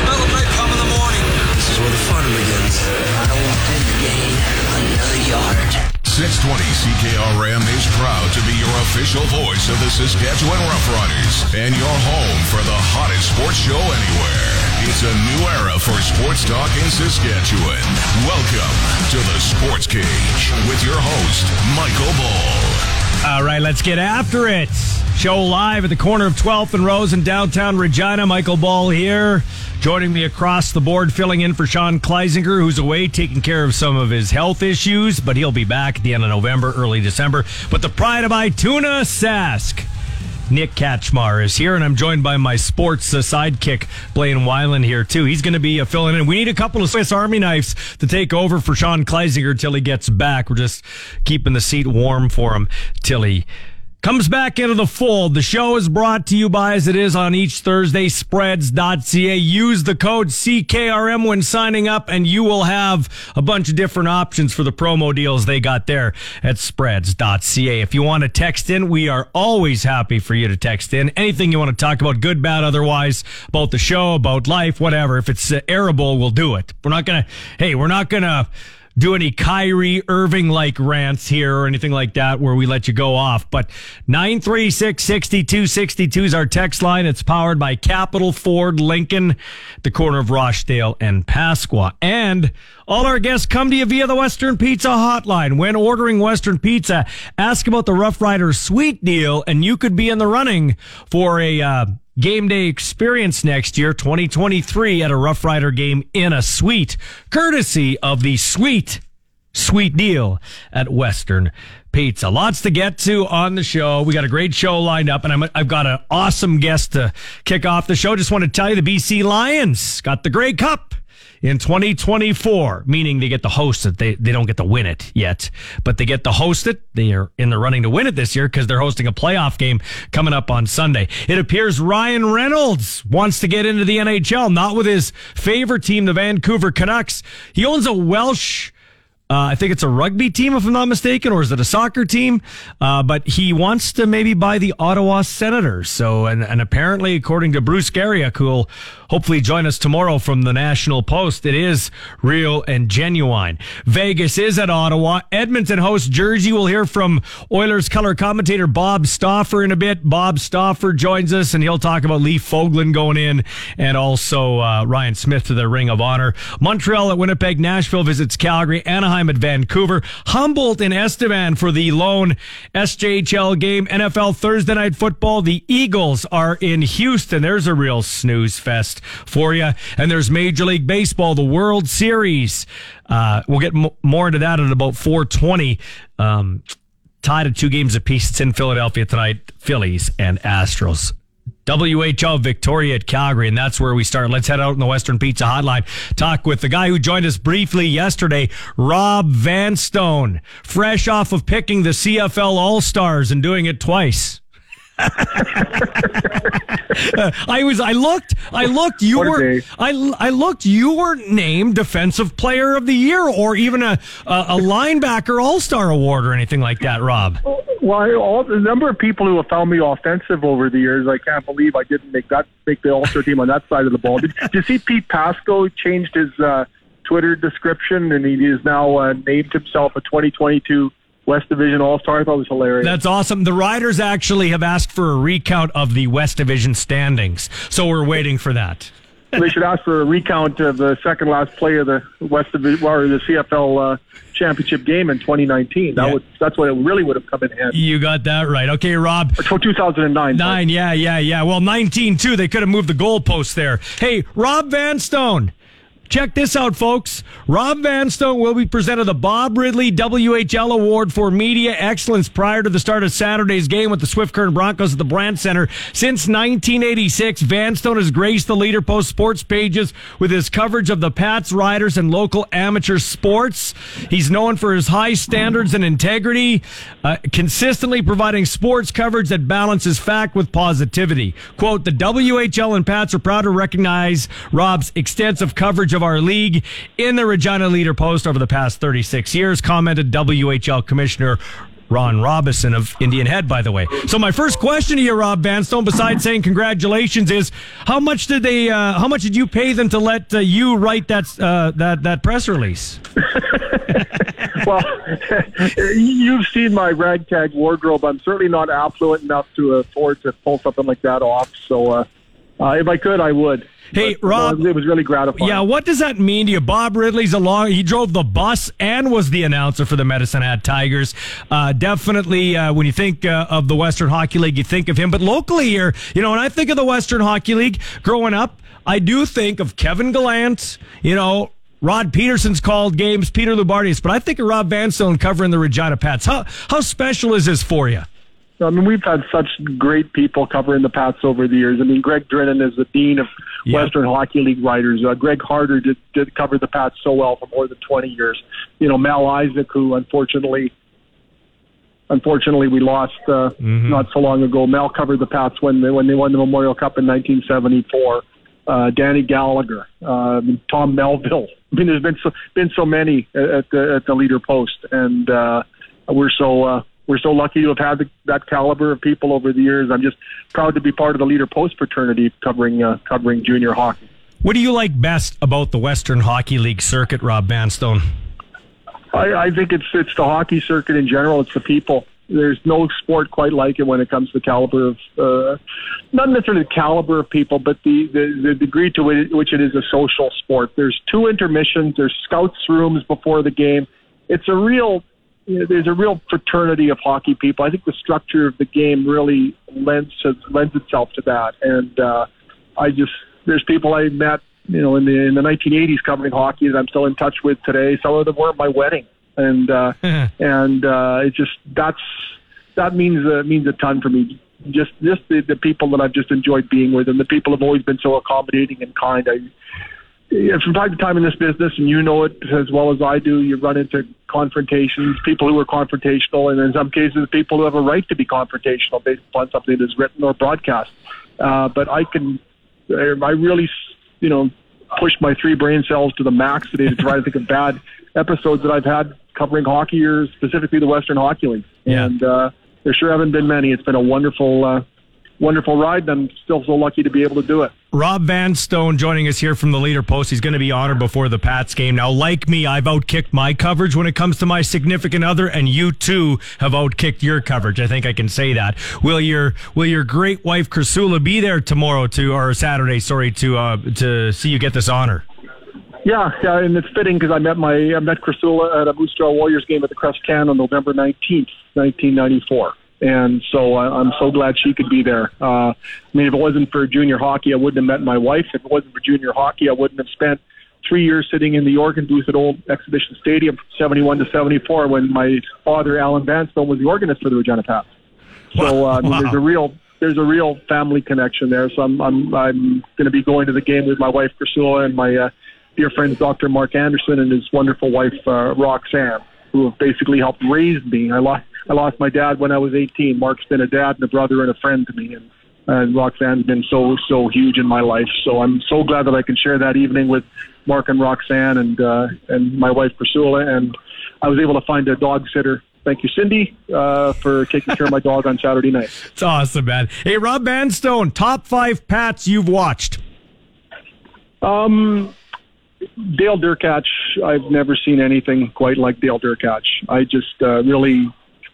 I love the smell of napalm in the morning. This is where the fun begins. I don't want them to gain another yard. 620 CKRM is proud to be your official voice of the Saskatchewan Roughriders and your home for the hottest sports show anywhere. It's a new era for sports talk in Saskatchewan. Welcome to the Sports Cage with your host, Michael Ball. All right, let's get after it. Show live at the corner of 12th and Rose in downtown Regina. Michael Ball here. Joining me across the board, filling in for Sean Kleisinger, who's away taking care of some of his health issues, but he'll be back at the end of November, early December. But the pride of Ituna, Sask. Nick Katchmar is here, and I'm joined by my sports uh, sidekick, Blaine Weiland, here, too. He's going to be uh, filling in. We need a couple of Swiss Army knives to take over for Sean Kleisinger till he gets back. We're just keeping the seat warm for him till he comes back into the fold. The show is brought to you by, as it is on each Thursday, spreads.ca. Use the code CKRM when signing up, and you will have a bunch of different options for the promo deals they got there at spreads.ca. If you want to text in, we are always happy for you to text in. Anything you want to talk about, good, bad, otherwise, about the show, about life, whatever. If it's uh, arable, we'll do it. We're not going to, hey, we're not going to do any Kyrie Irving like rants here or anything like that where we let you go off. But 936 6262 is our text line. It's powered by Capital Ford Lincoln, the corner of Rochdale and Pasqua. And all our guests come to you via the Western Pizza hotline. When ordering Western Pizza, ask about the Rough Rider Sweet Deal, and you could be in the running for a uh, game day experience next year, 2023, at a Rough Rider game in a suite, courtesy of the Sweet Sweet Deal at Western Pizza. Lots to get to on the show. We got a great show lined up, and I'm, I've got an awesome guest to kick off the show. Just want to tell you the BC Lions got the Grey Cup in 2024, meaning they get to host it. They, they don't get to win it yet, but they get to host it. They are in the running to win it this year because they're hosting a playoff game coming up on Sunday. It appears Ryan Reynolds wants to get into the NHL, not with his favorite team, the Vancouver Canucks. He owns a Welsh uh, I think it's a rugby team, if I'm not mistaken, or is it a soccer team? Uh, but he wants to maybe buy the Ottawa Senators. So, and, and apparently, according to Bruce Garrioch, who will hopefully join us tomorrow from the National Post, it is real and genuine. Vegas is at Ottawa. Edmonton host Jersey. We'll hear from Oilers color commentator Bob Stauffer in a bit. Bob Stauffer joins us, and he'll talk about Lee Fogolin going in, and also uh, Ryan Smyth to the Ring of Honor. Montreal at Winnipeg. Nashville visits Calgary. Anaheim at Vancouver. Humboldt and Estevan for the lone SJHL game. NFL Thursday Night Football. The Eagles are in Houston. There's a real snooze fest for you. And there's Major League Baseball, the World Series. Uh, we'll get m- more into that at about 420. Um, tied at two games apiece. It's in Philadelphia tonight. Phillies and Astros. WHL Victoria at Calgary, and that's where we start. Let's head out in the Western Pizza Hotline. Talk with the guy who joined us briefly yesterday, Rob Vanstone, fresh off of picking the CFL All Stars and doing it twice. I was. I looked. I looked. You were. I. I looked. You were named Defensive Player of the Year, or even a a, a linebacker All Star award, or anything like that. Rob. Well, all the number of people who have found me offensive over the years, I can't believe I didn't make that make the All Star team on that side of the ball. Did, did you see Pete Pasco changed his uh, Twitter description and he is now uh, named himself a 2022 West Division All Star? I thought it was hilarious. That's awesome. The Riders actually have asked for a recount of the West Division standings, so we're waiting for that. they should ask for a recount of the second last play of the West Division or the CFL uh, championship game in 2019. That Yeah. would that's what it really would have come in handy. You got that right. Okay, Rob. For 2009. Nine, yeah, yeah, yeah. Well, 19 too. They could have moved the goalpost there. Hey, Rob Vanstone, Check this out, folks. Rob Vanstone will be presented the Bob Ridley WHL Award for Media Excellence prior to the start of Saturday's game with the Swift Current Broncos at the Brandt Center. Since 1986, Vanstone has graced the Leader Post sports pages with his coverage of the Pats, Riders, and local amateur sports. He's known for his high standards and integrity, uh, consistently providing sports coverage that balances fact with positivity. Quote, the WHL and Pats are proud to recognize Rob's extensive coverage of our league in the Regina Leader Post over the past 36 years, commented WHL Commissioner Ron Robison of Indian Head, by the way. So my first question to you, Rob Vanstone, besides saying congratulations, is how much did they? Uh, how much did you pay them to let uh, you write that uh, that that press release? well, you've seen my ragtag wardrobe. I'm certainly not affluent enough to afford to pull something like that off. So, uh, uh, if I could, I would. Hey, But, Rob. uh, it was really gratifying. Yeah, what does that mean to you? Bob Ridley's along. He drove the bus and was the announcer for the Medicine Hat Tigers. Uh, definitely, uh, when you think uh, of the Western Hockey League, you think of him. But locally here, you know, when I think of the Western Hockey League growing up, I do think of Kevin Gallant, you know, Rod Pedersen's called games, Peter Loubardias, but I think of Rob Vanstone covering the Regina Pats. How, how special is this for you? I mean, we've had such great people covering the Pats over the years. I mean, Greg Drinnan is the dean of Yeah. Western Hockey League writers. Uh, Greg Harder did, did cover the Pats so well for more than 20 years. You know, Mal Isaac, who unfortunately, unfortunately we lost uh, not so long ago. Mal covered the Pats when they when they won the Memorial Cup in 1974. Uh, Danny Gallagher, uh, Tom Melville. I mean, there's been so been so many at the at the leader post, and uh, we're so uh, we're so lucky to have had the, that caliber of people over the years. I'm just proud to be part of the leader post fraternity covering uh, covering junior hockey. What do you like best about the Western Hockey League circuit, Rob Vanstone? I, I think it's it's the hockey circuit in general. It's the people. There's no sport quite like it when it comes to the caliber of, uh, not necessarily the caliber of people, but the, the, the degree to which which it is a social sport. There's two intermissions. There's scouts rooms before the game. It's a real, you know, there's a real fraternity of hockey people. I think the structure of the game really lends to, lends itself to that. And uh, I just there's people I met, you know, in the in the 1980s covering hockey that I'm still in touch with today. Some of them were at my wedding, and uh, and uh, it just that's that means uh, means a ton for me. Just just the, the people that I've just enjoyed being with, and the people have always been so accommodating and kind. I from time to time in this business, and you know it as well as I do, you run into confrontations, people who are confrontational, and in some cases, people who have a right to be confrontational based upon something that's written or broadcast. Uh, but I can, I really, you know, push my three brain cells to the max today to try to think of bad episodes that I've had covering hockey or specifically the Western Hockey League. Yeah. And uh, there sure haven't been many. It's been a wonderful, uh, wonderful ride, and I'm still so lucky to be able to do it. Rob Vanstone joining us here from the leader post. He's going to be honored before the Pats game. Now, like me, I've outkicked my coverage when it comes to my significant other, and you too have outkicked your coverage. I think I can say that. Will your Will your great wife Kursula be there tomorrow to or Saturday? Sorry to uh, to see you get this honor. Yeah, yeah, and it's fitting because I met my I met Crisula at a Moose Jaw Warriors game at the Crushed Can on November nineteenth, nineteen ninety four, and so I, I'm so glad she could be there. Uh, I mean, if it wasn't for junior hockey, I wouldn't have met my wife. If it wasn't for junior hockey, I wouldn't have spent three years sitting in the organ booth at Old Exhibition Stadium from seventy one to seventy four when my father Alan Vanstone was the organist for the Regina Pats. So uh, I mean, there's a real there's a real family connection there. So I'm I'm I'm going to be going to the game with my wife Priscilla and my uh, dear friends Dr. Mark Anderson and his wonderful wife uh, Roxanne, who have basically helped raise me. I lost I lost my dad when I was 18. Mark's been a dad and a brother and a friend to me, and and Roxanne's been so so huge in my life. So I'm so glad that I can share that evening with Mark and Roxanne and uh, and my wife Priscilla. And I was able to find a dog sitter. Thank you, Cindy, uh, for taking care of my dog on Saturday night. It's awesome, man. Hey, Rob Van Stone, top five Pats you've watched. Um, Dale Derkatch, I've never seen anything quite like Dale Derkatch. I just uh, really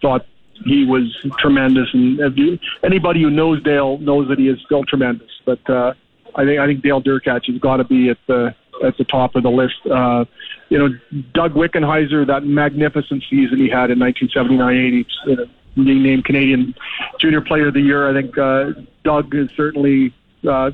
thought he was tremendous, and you, anybody who knows Dale knows that he is still tremendous. But uh, I think I think Dale Derkatch has got to be at the at the top of the list. Uh, you know, Doug Wickenheiser, that magnificent season he had in 1979-80, you know, being named Canadian Junior Player of the Year. I think uh, Doug is certainly uh,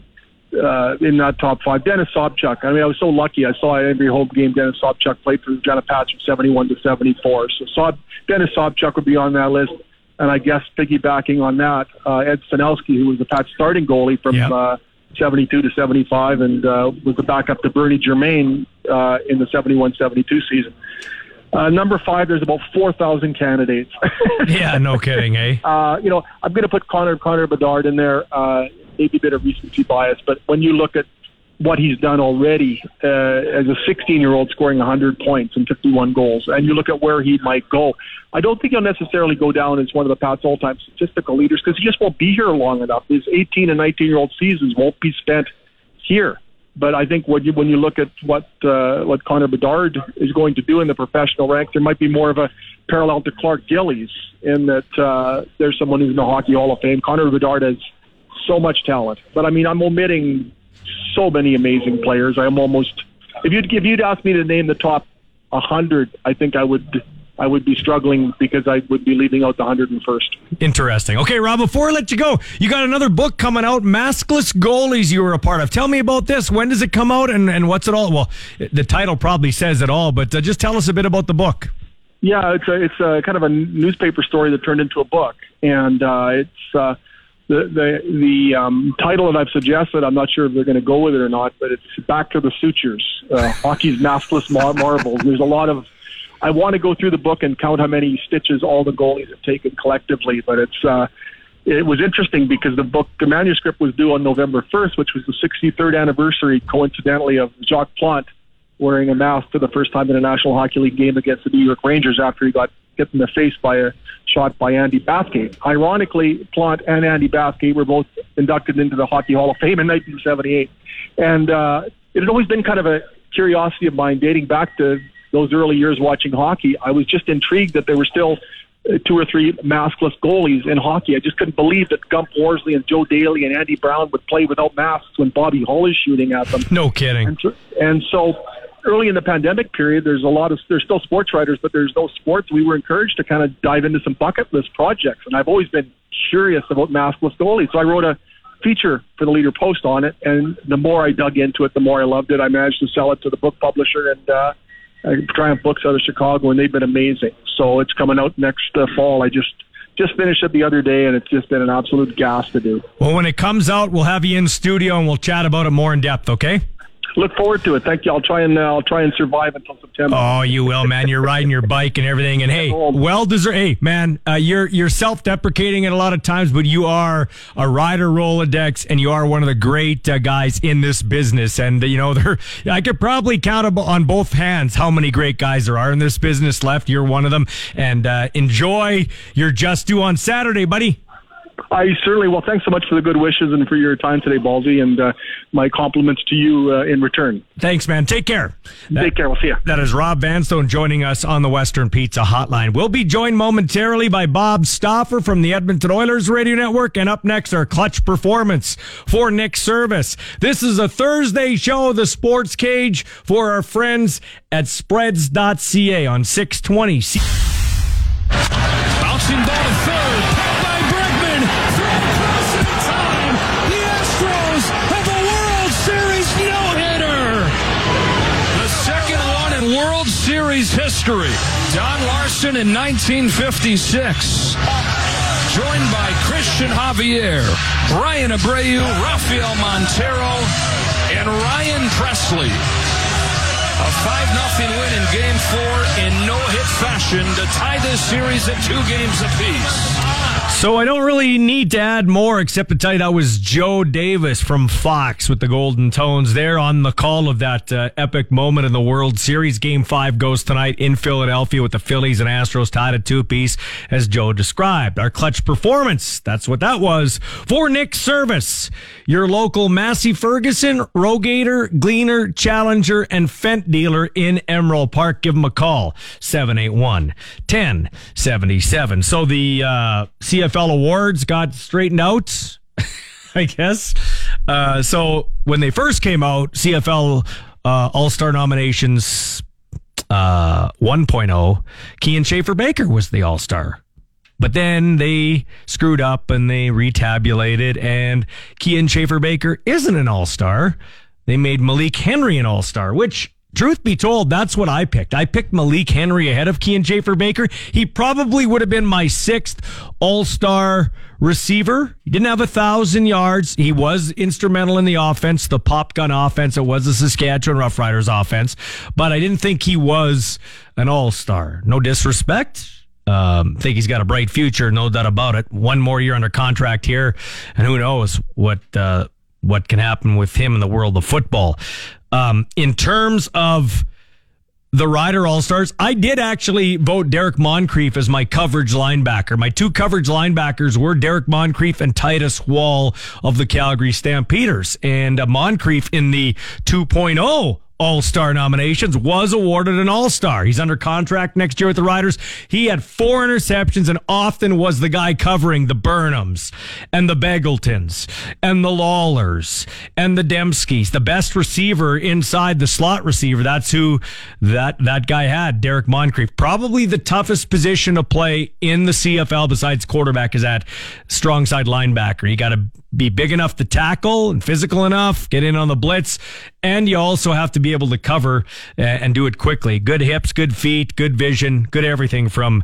uh, in that top five. Dennis Sobchuk. I mean, I was so lucky. I saw every home game Dennis Sobchuk played for the Regina Pats from 71 to 74. So Sob, Dennis Sobchuk would be on that list. And I guess piggybacking on that, uh, Ed Staniowski, who was the Pats starting goalie from Yep. uh, 72 to 75 and uh, was the backup to Bernie Germain uh, in the 71-72 season. Uh, number five, there's about 4,000 candidates. Yeah, no kidding, eh? uh, you know, I'm going to put Connor Connor Bedard in there. Uh, maybe a bit of recency bias, but when you look at what he's done already uh, as a 16 year old, scoring 100 points and 51 goals, and you look at where he might go, I don't think he'll necessarily go down as one of the Pats' all time statistical leaders because he just won't be here long enough. His 18 and 19 year old seasons won't be spent here. But I think when you when you look at what uh, what Connor Bedard is going to do in the professional ranks, there might be more of a parallel to Clark Gillies in that uh, there's someone who's in the Hockey Hall of Fame. Connor Bedard has so much talent, but I mean I'm omitting so many amazing players. I'm almost if you'd if you'd ask me to name the top hundred, I think I would I would be struggling because I would be leaving out the hundred and first. Interesting. Okay, Rob, before I let you go, you got another book coming out, Maskless Goalies, you were a part of. Tell me about this. When does it come out and, and what's it all? Well, the title probably says it all, but uh, just tell us a bit about the book. Yeah, it's a it's a kind of a newspaper story that turned into a book, and uh, it's uh, the the the um, title that I've suggested. I'm not sure if they're going to go with it or not, but it's Back to the Sutures, uh, hockey's maskless mar- marvels. There's a lot of I want to go through the book and count how many stitches all the goalies have taken collectively, but it's. Uh, it was interesting because the book, the manuscript was due on November 1st, which was the 63rd anniversary, coincidentally, of Jacques Plante wearing a mask for the first time in a National Hockey League game against the New York Rangers after he got hit in the face by a shot by Andy Bathgate. Ironically, Plante and Andy Bathgate were both inducted into the Hockey Hall of Fame in 1978. And uh, it had always been kind of a curiosity of mine dating back to those early years watching hockey. I was just intrigued that there were still uh, two or three maskless goalies in hockey. I just couldn't believe that Gump Worsley and Joe Daley and Andy Brown would play without masks when Bobby Hull is shooting at them. No kidding. And and so early in the pandemic period, there's a lot of there's still sports writers, but there's no sports. We were encouraged to kind of dive into some bucket list projects, and I've always been curious about maskless goalies. So I wrote a feature for the Leader Post on it, and the more I dug into it, the more I loved it. I managed to sell it to the book publisher and uh, uh, Triumph Books out of Chicago, and they've been amazing. So it's coming out next uh, fall. I just just finished it the other day, and it's just been an absolute gas to do. Well, when it comes out, we'll have you in studio and we'll chat about it more in depth, okay? Look forward to it. Thank you. I'll try and uh, I'll try and survive until September. Oh, you will, man. You're riding your bike and everything. And hey, well deserved. Hey, man, uh, you're you're self-deprecating at a lot of times, but you are a rider Rolodex, and you are one of the great uh, guys in this business. And you know, there, I could probably count on both hands how many great guys there are in this business left. You're one of them. And uh, enjoy your just do on Saturday, buddy. I certainly well. Thanks so much for the good wishes and for your time today, Ballsy, and uh, my compliments to you uh, in return. Thanks, man. Take care. Take care. We'll see you. That is Rob Vanstone joining us on the Western Pizza Hotline. We'll be joined momentarily by Bob Stauffer from the Edmonton Oilers Radio Network. And up next, our clutch performance for Nick Service. This is a Thursday show, The Sports Cage, for our friends at spreads.ca on 620. C- Bouncing ball to third. History. Don Larsen in 1956. Joined by Cristian Javier, Bryan Abreu, Rafael Montero, and Ryan Pressly. A 5 0 win in game four in no hit fashion to tie this series at two games apiece. So I don't really need to add more except to tell you that was Joe Davis from Fox with the Golden Tones there on the call of that uh, epic moment in the World Series. Game five goes tonight in Philadelphia with the Phillies and Astros tied at two piece as Joe described. Our clutch performance. That's what that was for Nick Service, your local Massey Ferguson, Rogator, Gleaner, Challenger, and Fendt dealer in Emerald Park. Give them a call. 781 1077. So the uh, CFL awards got straightened out, I guess. Uh, so when they first came out, CFL uh, All Star nominations uh, 1.0, Kian Schaffer-Baker was the All Star. But then they screwed up and they retabulated, and Kian Schaffer-Baker isn't an all star. They made Malik Henry an all star, which Truth be told, that's what I picked. I picked Malik Henry ahead of Kian Schaffer-Baker. He probably would have been my sixth all star receiver. He didn't have a thousand yards. He was instrumental in the offense, the pop gun offense. It was the Saskatchewan Roughriders offense, but I didn't think he was an all star. No disrespect. Um, think he's got a bright future, no doubt about it. One more year under contract here, and who knows what uh, what can happen with him in the world of football. Um, in terms of the Rider All Stars, I did actually vote Derek Moncrief as my coverage linebacker. My two coverage linebackers were Derek Moncrief and Titus Wall of the Calgary Stampeders. And uh, Moncrief in the 2.0 all Star nominations, was awarded an All Star. He's under contract next year with the Riders. He had four interceptions and often was the guy covering the Burnhams and the Begeltons and the Lawlers and the Dembskis, the best receiver inside the slot receiver. That's who that, that guy had, Derek Moncrief. Probably the toughest position to play in the CFL besides quarterback is that strong side linebacker. You got to be big enough to tackle and physical enough, get in on the blitz, and you also have to be able to cover uh, and do it quickly. Good hips, good feet, good vision, good everything from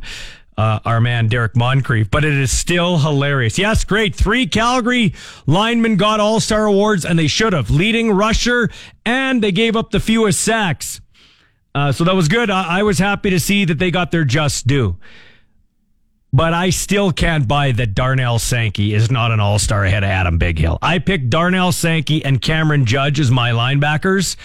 uh, our man Derek Moncrief. But it is still hilarious. Yes, great. Three Calgary linemen got All Star awards, and they should have. Leading rusher, and they gave up the fewest sacks. Uh, so that was good. I-, I was happy to see that they got their just due but I still can't buy that Darnell Sankey is not an all star ahead of Adam Bighill. I picked Darnell Sankey and Cameron Judge as my linebackers.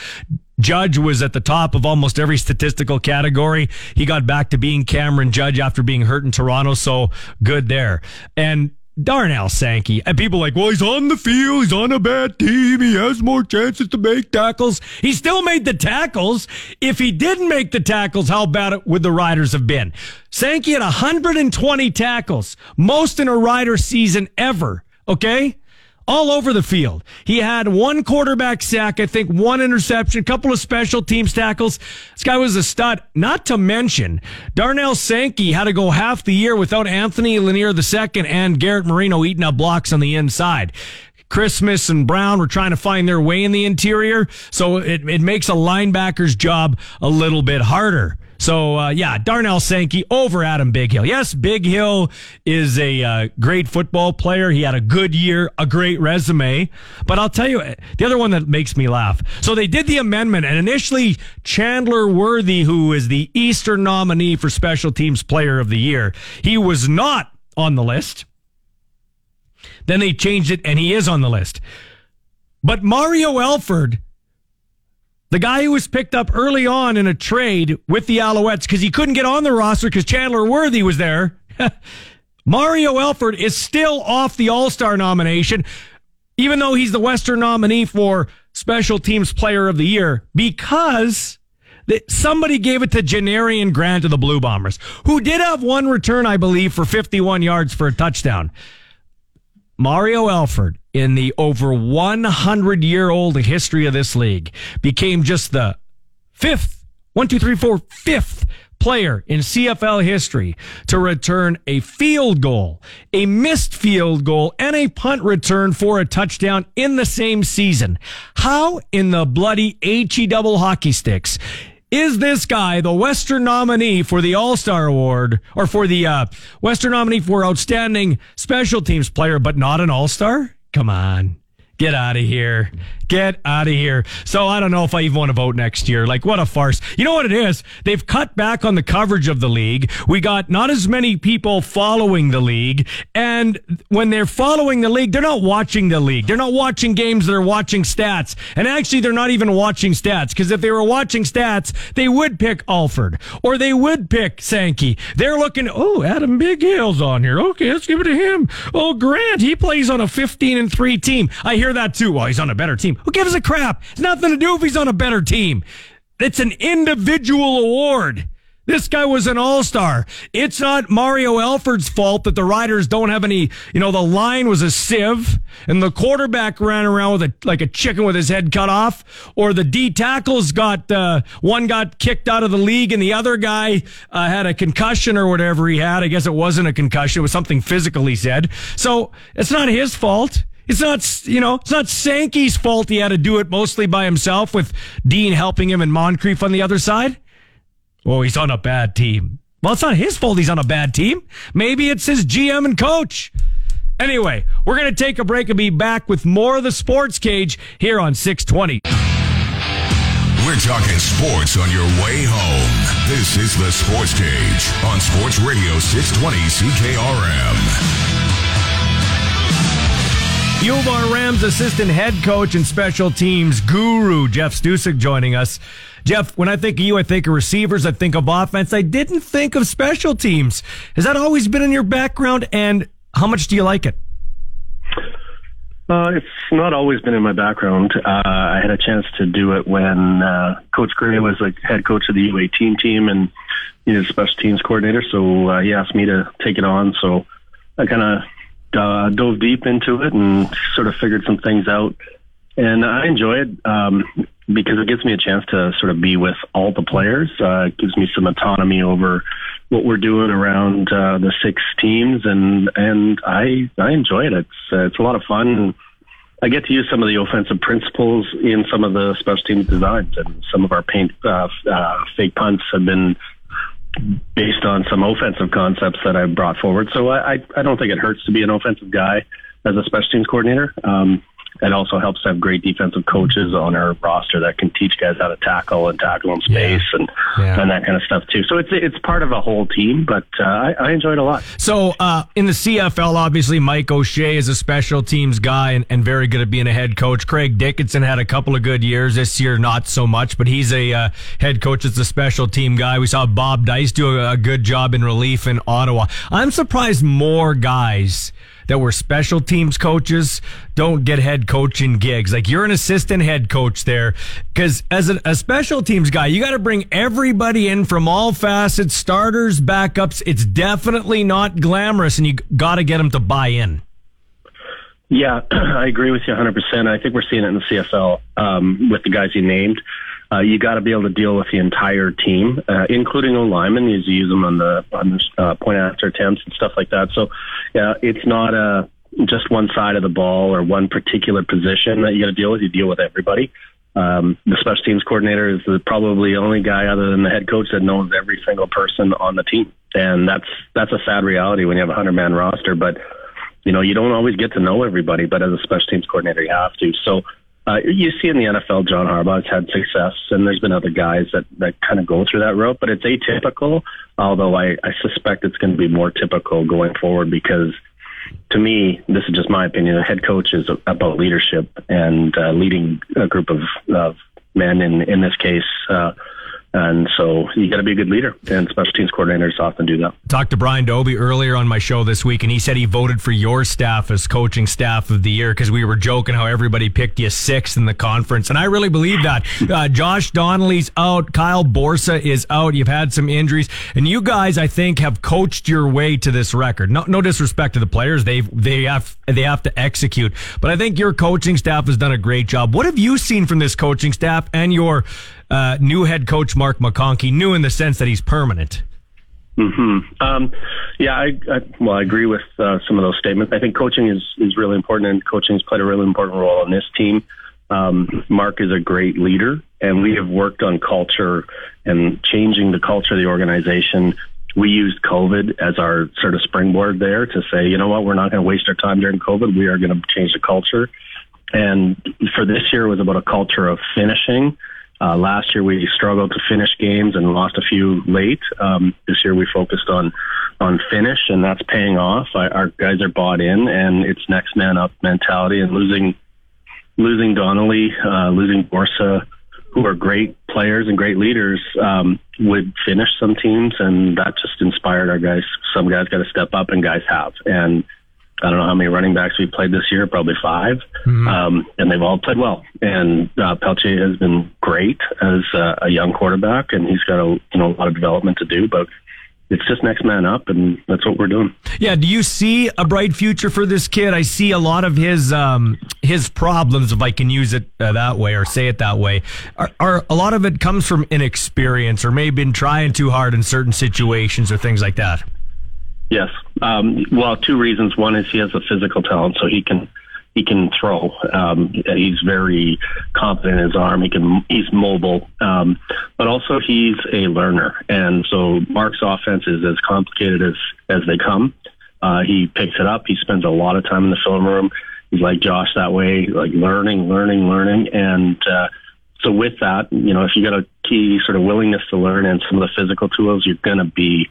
Judge was at the top of almost every statistical category. He got back to being Cameron Judge after being hurt in Toronto, so good there. And Darnell Sankey. And people like, well, he's on the field. He's on a bad team. He has more chances to make tackles. He still made the tackles. If he didn't make the tackles, how bad would the Riders have been? Sankey had 120 tackles, most in a Rider season ever. Okay all over the field. He had one quarterback sack, I think one interception, a couple of special teams tackles. This guy was a stud. Not to mention, Darnell Sankey had to go half the year without Anthony Lanier II and Garrett Marino eating up blocks on the inside. Christmas and Brown were trying to find their way in the interior, so it, it makes a linebacker's job a little bit harder. So uh, yeah, Darnell Sankey over Adam Bighill. Yes, Bighill is a uh, great football player. He had a good year, a great resume. But I'll tell you the other one that makes me laugh. So they did the amendment, and initially Chandler Worthy, who is the Eastern nominee for Special Teams Player of the Year, he was not on the list. Then they changed it, and he is on the list. But Mario Alford the guy who was picked up early on in a trade with the Alouettes because he couldn't get on the roster because Chandler Worthy was there. Mario Alford is still off the All Star nomination, even though he's the Western nominee for Special Teams Player of the Year, because that somebody gave it to Janarion Grant of the Blue Bombers, who did have one return, I believe, for 51 yards for a touchdown. Mario Alford, in the over 100 year old history of this league, became just the fifth, one, two, three, four, fifth player in CFL history to return a field goal, a missed field goal, and a punt return for a touchdown in the same season. How in the bloody HE double hockey sticks is this guy the Western nominee for the All Star Award or for the uh, Western nominee for Outstanding Special Teams Player, but not an All Star? Come on. Get out of here. Get out of here. So I don't know if I even want to vote next year. Like, what a farce. You know what it is? They've cut back on the coverage of the league. We got not as many people following the league. And when they're following the league, they're not watching the league. They're not watching games. They're watching stats. And actually, they're not even watching stats. Because if they were watching stats, they would pick Alford or they would pick Sankey. They're looking, oh, Adam Bighill's on here. Okay, let's give it to him. Oh, Grant, he plays on a 15 and 3 team. I hear that too. Well, he's on a better team. Who gives a crap? It's nothing to do if he's on a better team. It's an individual award. This guy was an all star. It's not Mario Alford's fault that the Riders don't have any, you know, the line was a sieve and the quarterback ran around with a, like a chicken with his head cut off, or the D tackles got, uh, one got kicked out of the league and the other guy uh, had a concussion or whatever he had. I guess it wasn't a concussion. It was something physical, he said. So it's not his fault. It's not, you know, it's not Sankey's fault he had to do it mostly by himself with Dean helping him and Moncrief on the other side. Oh, he's on a bad team. Well, it's not his fault he's on a bad team. Maybe it's his GM and coach. Anyway, we're going to take a break and be back with more of the sports cage here on 620. We're talking sports on your way home. This is the Sports Cage on Sports Radio 620 CKRM. U of R Rams assistant head coach and special teams guru Jeff Stusek joining us. Jeff, when I think of you, I think of receivers, I think of offense. I didn't think of special teams. Has that always been in your background? And how much do you like it? Uh, it's not always been in my background. Uh, I had a chance to do it when uh, Coach Gray was like head coach of the U18 team and needed a special teams coordinator. So uh, he asked me to take it on. So I kind of uh, dove deep into it and sort of figured some things out. And I enjoy it um, because it gives me a chance to sort of be with all the players. Uh, it gives me some autonomy over what we're doing around uh, the six teams, and and I I enjoy it. It's uh, it's a lot of fun. I get to use some of the offensive principles in some of the special teams designs, and some of our paint uh, uh, fake punts have been based on some offensive concepts that I brought forward. So I, I don't think it hurts to be an offensive guy as a special teams coordinator. Um, it also helps to have great defensive coaches on our roster that can teach guys how to tackle and tackle in space yeah. and yeah. and that kind of stuff too. So it's it's part of a whole team, but uh, I, I enjoy it a lot. So uh, in the CFL, obviously Mike O'Shea is a special teams guy and, and very good at being a head coach. Craig Dickenson had a couple of good years this year, not so much, but he's a uh, head coach as a special team guy. We saw Bob Dyce do a, a good job in relief in Ottawa. I'm surprised more guys that were special teams coaches don't get head coaching gigs. Like you're an assistant head coach there because as a, a, special teams guy, you got to bring everybody in from all facets, starters, backups. It's definitely not glamorous and you got to get them to buy in. Yeah, I agree with you 100%. I think we're seeing it in the CFL um, with the guys you named. Uh, you got to be able to deal with the entire team, uh, including O linemen. You use them on the on the uh, point after attempts and stuff like that. So, yeah, it's not a uh, just one side of the ball or one particular position that you got to deal with. You deal with everybody. Um, the special teams coordinator is the, probably the only guy other than the head coach that knows every single person on the team, and that's that's a sad reality when you have a hundred man roster. But you know, you don't always get to know everybody, but as a special teams coordinator, you have to. So uh, you see in the NFL, John Harbaugh's had success, and there's been other guys that, that kind of go through that route, but it's atypical, although I, I suspect it's going to be more typical going forward because to me, this is just my opinion, a head coach is about leadership and uh, leading a group of, of men, in, in this case, uh, and so you got to be a good leader, and special teams coordinators often do that. Talked to Brian Dobie earlier on my show this week, and he said he voted for your staff as coaching staff of the year because we were joking how everybody picked you sixth in the conference, and I really believe that. Uh, Josh Donnelly's out, Kyle Borsa is out. You've had some injuries, and you guys, I think, have coached your way to this record. No, no disrespect to the players; they they have they have to execute, but I think your coaching staff has done a great job. What have you seen from this coaching staff and your uh, new head coach Mark McConkey, new in the sense that he's permanent. Hmm. Um, yeah. I, I, well, I agree with uh, some of those statements. I think coaching is is really important, and coaching has played a really important role on this team. Um, Mark is a great leader, and we have worked on culture and changing the culture of the organization. We used COVID as our sort of springboard there to say, you know what, we're not going to waste our time during COVID. We are going to change the culture. And for this year, it was about a culture of finishing uh, last year we struggled to finish games and lost a few late. Um, this year we focused on on finish, and that's paying off. I, our guys are bought in, and it's next man up mentality. And losing losing Donnelly, uh, losing Borsa, who are great players and great leaders, um, would finish some teams, and that just inspired our guys. Some guys got to step up, and guys have. And I don't know how many running backs we played this year, probably 5 um, and they've all played well. And uh, Pelche has been great as uh, a young quarterback, and he's got a you know a lot of development to do, but. It's just next man up, and that's what we're doing. Yeah, do you see a bright future for this kid? I see a lot of his um, his problems, if I can use it uh, that way or say it that way. Are, are a lot of it comes from inexperience or maybe been trying too hard in certain situations or things like that? Yes. Um, well, two reasons. One is he has a physical talent, so he can he can throw. Um, he's very confident in his arm. He can he's mobile, um, but also he's a learner. And so Mark's offense is as complicated as as they come. Uh, he picks it up. He spends a lot of time in the film room. He's like Josh that way, like learning, learning, learning, and. Uh, so with that, you know, if you got a key sort of willingness to learn and some of the physical tools, you're going to be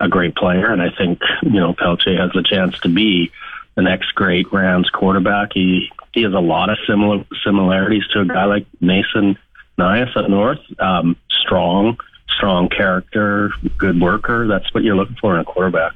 a great player. And I think, you know, Pelche has the chance to be the next great Rams quarterback. He he has a lot of similar similarities to a guy like Mason Nias at north. Um, strong, strong character, good worker. That's what you're looking for in a quarterback.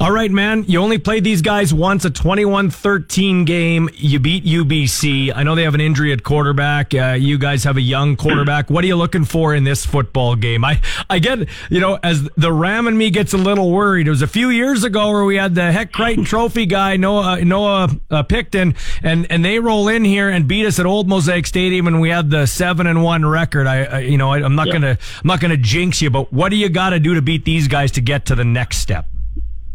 All right, man. You only played these guys once, a 21 13 game. You beat UBC. I know they have an injury at quarterback. Uh, you guys have a young quarterback. What are you looking for in this football game? I, I get, you know, as the Ram and me gets a little worried. It was a few years ago where we had the Hec Crighton Trophy guy, Noah, Noah uh, Picton, and, and they roll in here and beat us at Old Mosaic Stadium, and we had the seven and one record. I, I you know, I, I'm not Yeah. gonna, I'm not gonna jinx you, but what do you got to do to beat these guys to get to the next step?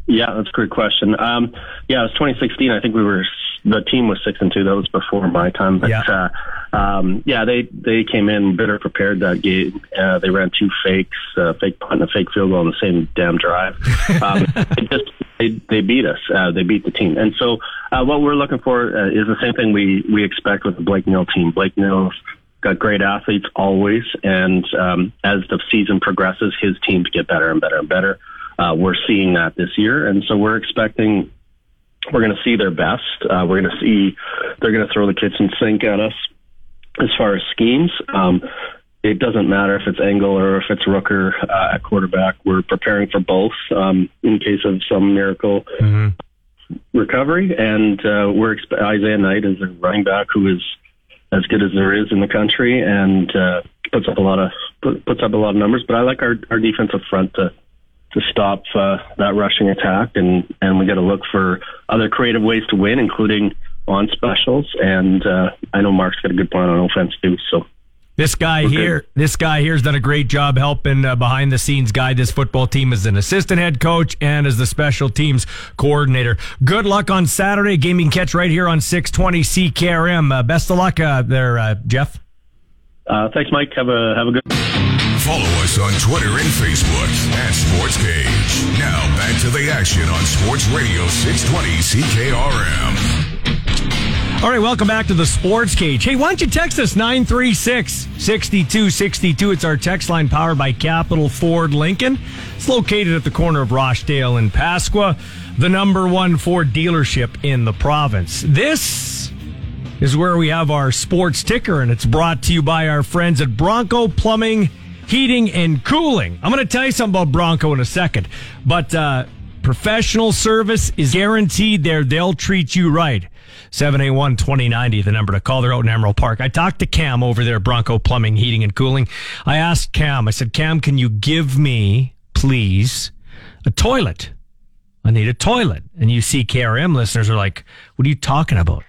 Yeah, that's a great question. Um, yeah, it was 2016. I think we were the team was six and two. That was before my time. But Yeah. uh, um, yeah, they they came in better prepared that game. Uh, they ran two fakes, uh, fake punt and a fake field goal on the same damn drive. Um, it just they they beat us. Uh, they beat the team. And so uh, what we're looking for uh, is the same thing we we expect with the Blake Nill team. Blake Nill's got great athletes always, and um, as the season progresses, his teams get better and better and better. Uh, we're seeing that this year, and so we're expecting we're going to see their best. Uh, we're going to see they're going to throw the kitchen sink at us as far as schemes. Um, it doesn't matter if it's Engel or if it's Rooker uh, at quarterback. We're preparing for both um, in case of some miracle recovery. And uh, we're expe- Isaiah Knight is a running back who is as good as there is in the country and uh, puts up a lot of puts up a lot of numbers. But I like our our defensive front to to stop uh, that rushing attack, and and we got to look for other creative ways to win, including on specials. And uh, I know Mark's got a good plan on offense too. So This guy We're here, this guy here's done a great job helping uh, behind the scenes guide this football team as an assistant head coach and as the special teams coordinator. Good luck on Saturday. gaming catch right here on 620 CKRM. Uh, best of luck uh, there, uh, Jeff. uh, thanks, Mike. Have a have a good. Follow us on Twitter and Facebook at Sports Cage. Now back to the action on Sports Radio 620 CKRM. All right, welcome back to the Sports Cage. Hey, why don't you text us 936 6262? It's our text line powered by Capital Ford Lincoln. It's located at the corner of Rochdale and Pasqua, the number one Ford dealership in the province. This is where we have our sports ticker, and it's brought to you by our friends at Bronco Plumbing, Heating, and Cooling. I'm going to tell you something about Bronco in a second, but uh, professional service is guaranteed there. They'll treat you right. 781 2090, the number to call. They're out in Emerald Park. I talked to Cam over there, Bronco Plumbing, Heating, and Cooling. I asked Cam, I said, Cam, can you give me, please, a toilet? I need a toilet. And you see KRM listeners are like, what are you talking about?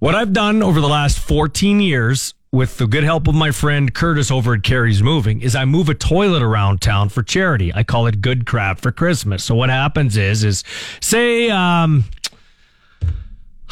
What I've done over the last 14 years with the good help of my friend Curtis over at Carrie's Moving is I move a toilet around town for charity. I call it Good Crap for Christmas. So what happens is, is say, um,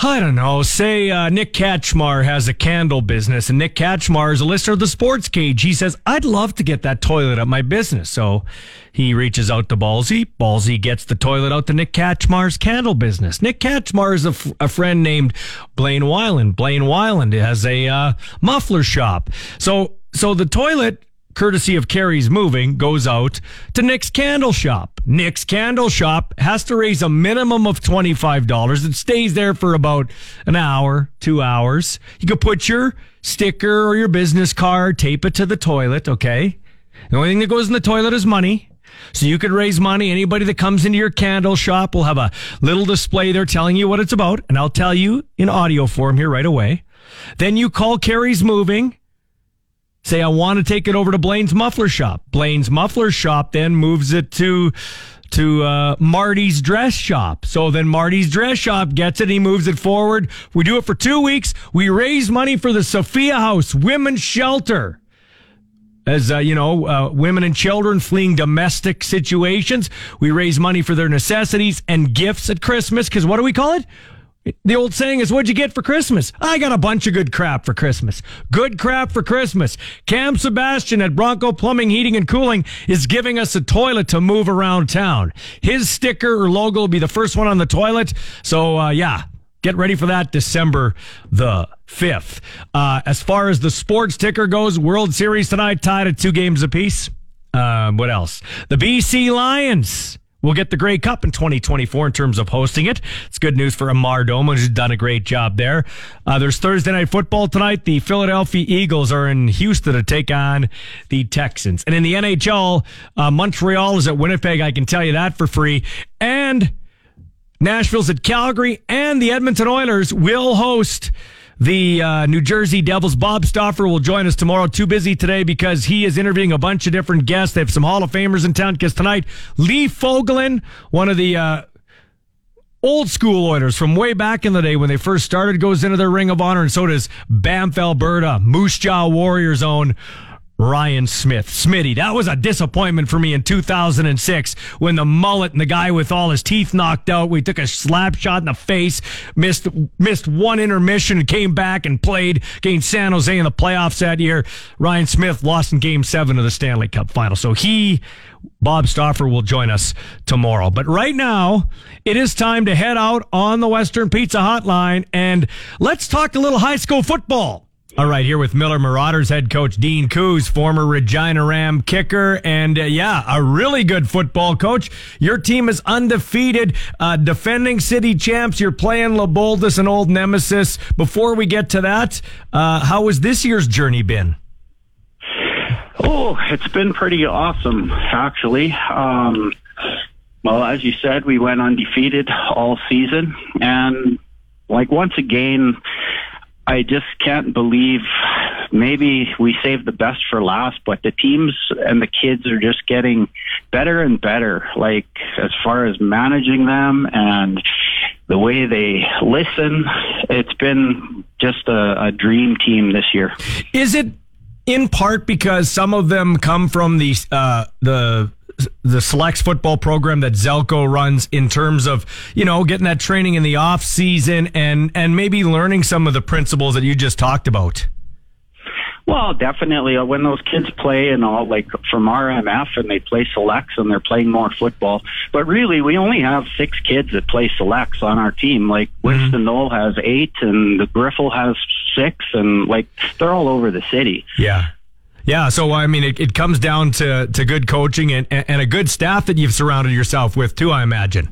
I don't know. Say uh, Nick Katchmar has a candle business, and Nick Katchmar is a listener of the Sports Cage. He says, "I'd love to get that toilet at my business." So he reaches out to Ballsy. Ballsy gets the toilet out to Nick Katchmar's candle business. Nick Katchmar is a, f- a friend named Blaine Wyland. Blaine Wyland has a uh, muffler shop. So so the toilet courtesy of Carrie's Moving, goes out to Nick's Candle Shop. Nick's Candle Shop has to raise a minimum of $25. It stays there for about an hour, two hours. You could put your sticker or your business card, tape it to the toilet, okay? The only thing that goes in the toilet is money. So you could raise money. Anybody that comes into your candle shop will have a little display there telling you what it's about. And I'll tell you in audio form here right away. Then you call Carrie's Moving. Say, I want to take it over to Blaine's Muffler Shop. Blaine's Muffler Shop then moves it to to uh, Marty's Dress Shop. So then Marty's Dress Shop gets it. He moves it forward. We do it for two weeks. We raise money for the Sophia House Women's Shelter as uh, you know, uh, women and children fleeing domestic situations. We raise money for their necessities and gifts at Christmas. Because what do we call it? The old saying is, "What'd you get for Christmas?" I got a bunch of good crap for Christmas. Good crap for Christmas. Cam Sebastian at Bronco Plumbing, Heating, and Cooling is giving us a toilet to move around town. His sticker or logo will be the first one on the toilet. So uh, yeah, Get ready for that December the 5th. Uh, as far as the sports ticker goes, World Series tonight tied at two games apiece. Uh, what else? The BC Lions will get the Grey Cup in 2024 in terms of hosting it. It's good news for Amar Doman, who's done a great job there. Uh, there's Thursday night football tonight. The Philadelphia Eagles are in Houston to take on the Texans. And in the NHL, uh, Montreal is at Winnipeg. I can tell you that for free. And Nashville's at Calgary, and the Edmonton Oilers will host the uh, New Jersey Devils. Bob Stauffer will join us tomorrow. Too busy today because he is interviewing a bunch of different guests. They have some Hall of Famers in town because tonight, Lee Fogolin, one of the uh, old school Oilers from way back in the day when they first started, goes into their Ring of Honor, and so does Banff, Alberta, Moose Jaw Warriors own Ryan Smyth. Smitty, that was a disappointment for me in 2006 when the mullet and the guy with all his teeth knocked out, we took a slap shot in the face, missed missed one intermission, came back and played against San Jose in the playoffs that year. Ryan Smyth lost in game seven of the Stanley Cup final. So he, Bob Stauffer, will join us tomorrow. But right now, it is time to head out on the Western Pizza Hotline and let's talk a little high school football. All right, here with Miller Marauders head coach Dean Coos, former Regina Ram kicker, and uh, yeah, a really good football coach. Your team is undefeated, uh, defending city champs. You're playing LeBoldus, an old nemesis. Before we get to that, uh, how has this year's journey been? Oh, it's been pretty awesome, actually. Um, well, as you said, we went undefeated all season, and like once again I just can't believe maybe we saved the best for last, but the teams and the kids are just getting better and better. Like as far as managing them and the way they listen, it's been just a, a dream team this year. Is it in part because some of them come from the uh, the the selects football program that Zelko runs in terms of, you know, getting that training in the off season and, and maybe learning some of the principles that you just talked about? Well, definitely. Uh, when those kids play and all, like from RMF and they play selects and they're playing more football. But really, we only have six kids that play selects on our team. Like mm-hmm. Winston Knoll has eight and the Riffel has six and like they're all over the city. Yeah. Yeah, so I mean, it, it comes down to, to good coaching and, and a good staff that you've surrounded yourself with too, I imagine.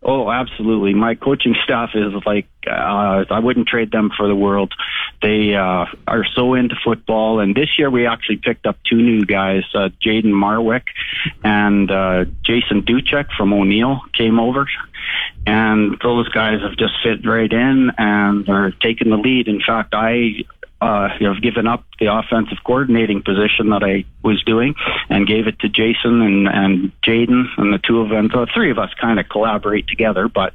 Oh, absolutely. My coaching staff is like uh, I wouldn't trade them for the world. They uh, are so into football, and this year we actually picked up two new guys. Uh, Jaden Marwick and uh, Jason Duchek from O'Neill came over, and those guys have just fit right in and are taking the lead. In fact, I uh, you know, I've given up the offensive coordinating position that I was doing and gave it to Jason and, and Jaden and the two of them. The three of us kind of collaborate together, but,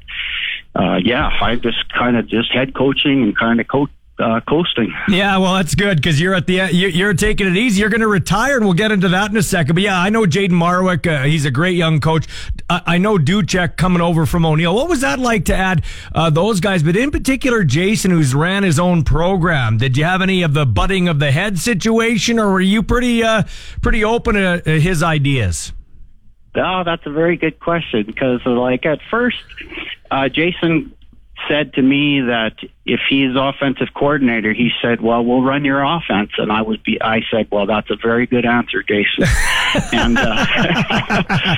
uh, yeah, I just kind of just head coaching and kind of coach, uh, coasting. Yeah, well, that's good because you're at the you're taking it easy. You're going to retire, and we'll get into that in a second. But yeah, I know Jaden Marwick. Uh, he's a great young coach. I, I know Duchek coming over from O'Neill. What was that like to add uh, those guys? But in particular, Jason, who's ran his own program. Did you have any of the butting of the head situation, or were you pretty uh, pretty open to his ideas? Oh, that's a very good question because, like, at first, uh, Jason said to me that if he's offensive coordinator, he said, "Well, we'll run your offense," and I would be. I said, "Well, that's a very good answer, Jason." and uh,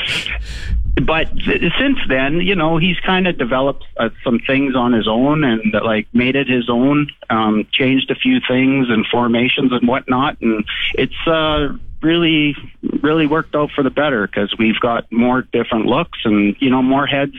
but th- since then, you know, he's kind of developed uh, some things on his own and like made it his own. Um, changed a few things and formations and whatnot, and it's uh really, really worked out for the better because we've got more different looks and you know more heads,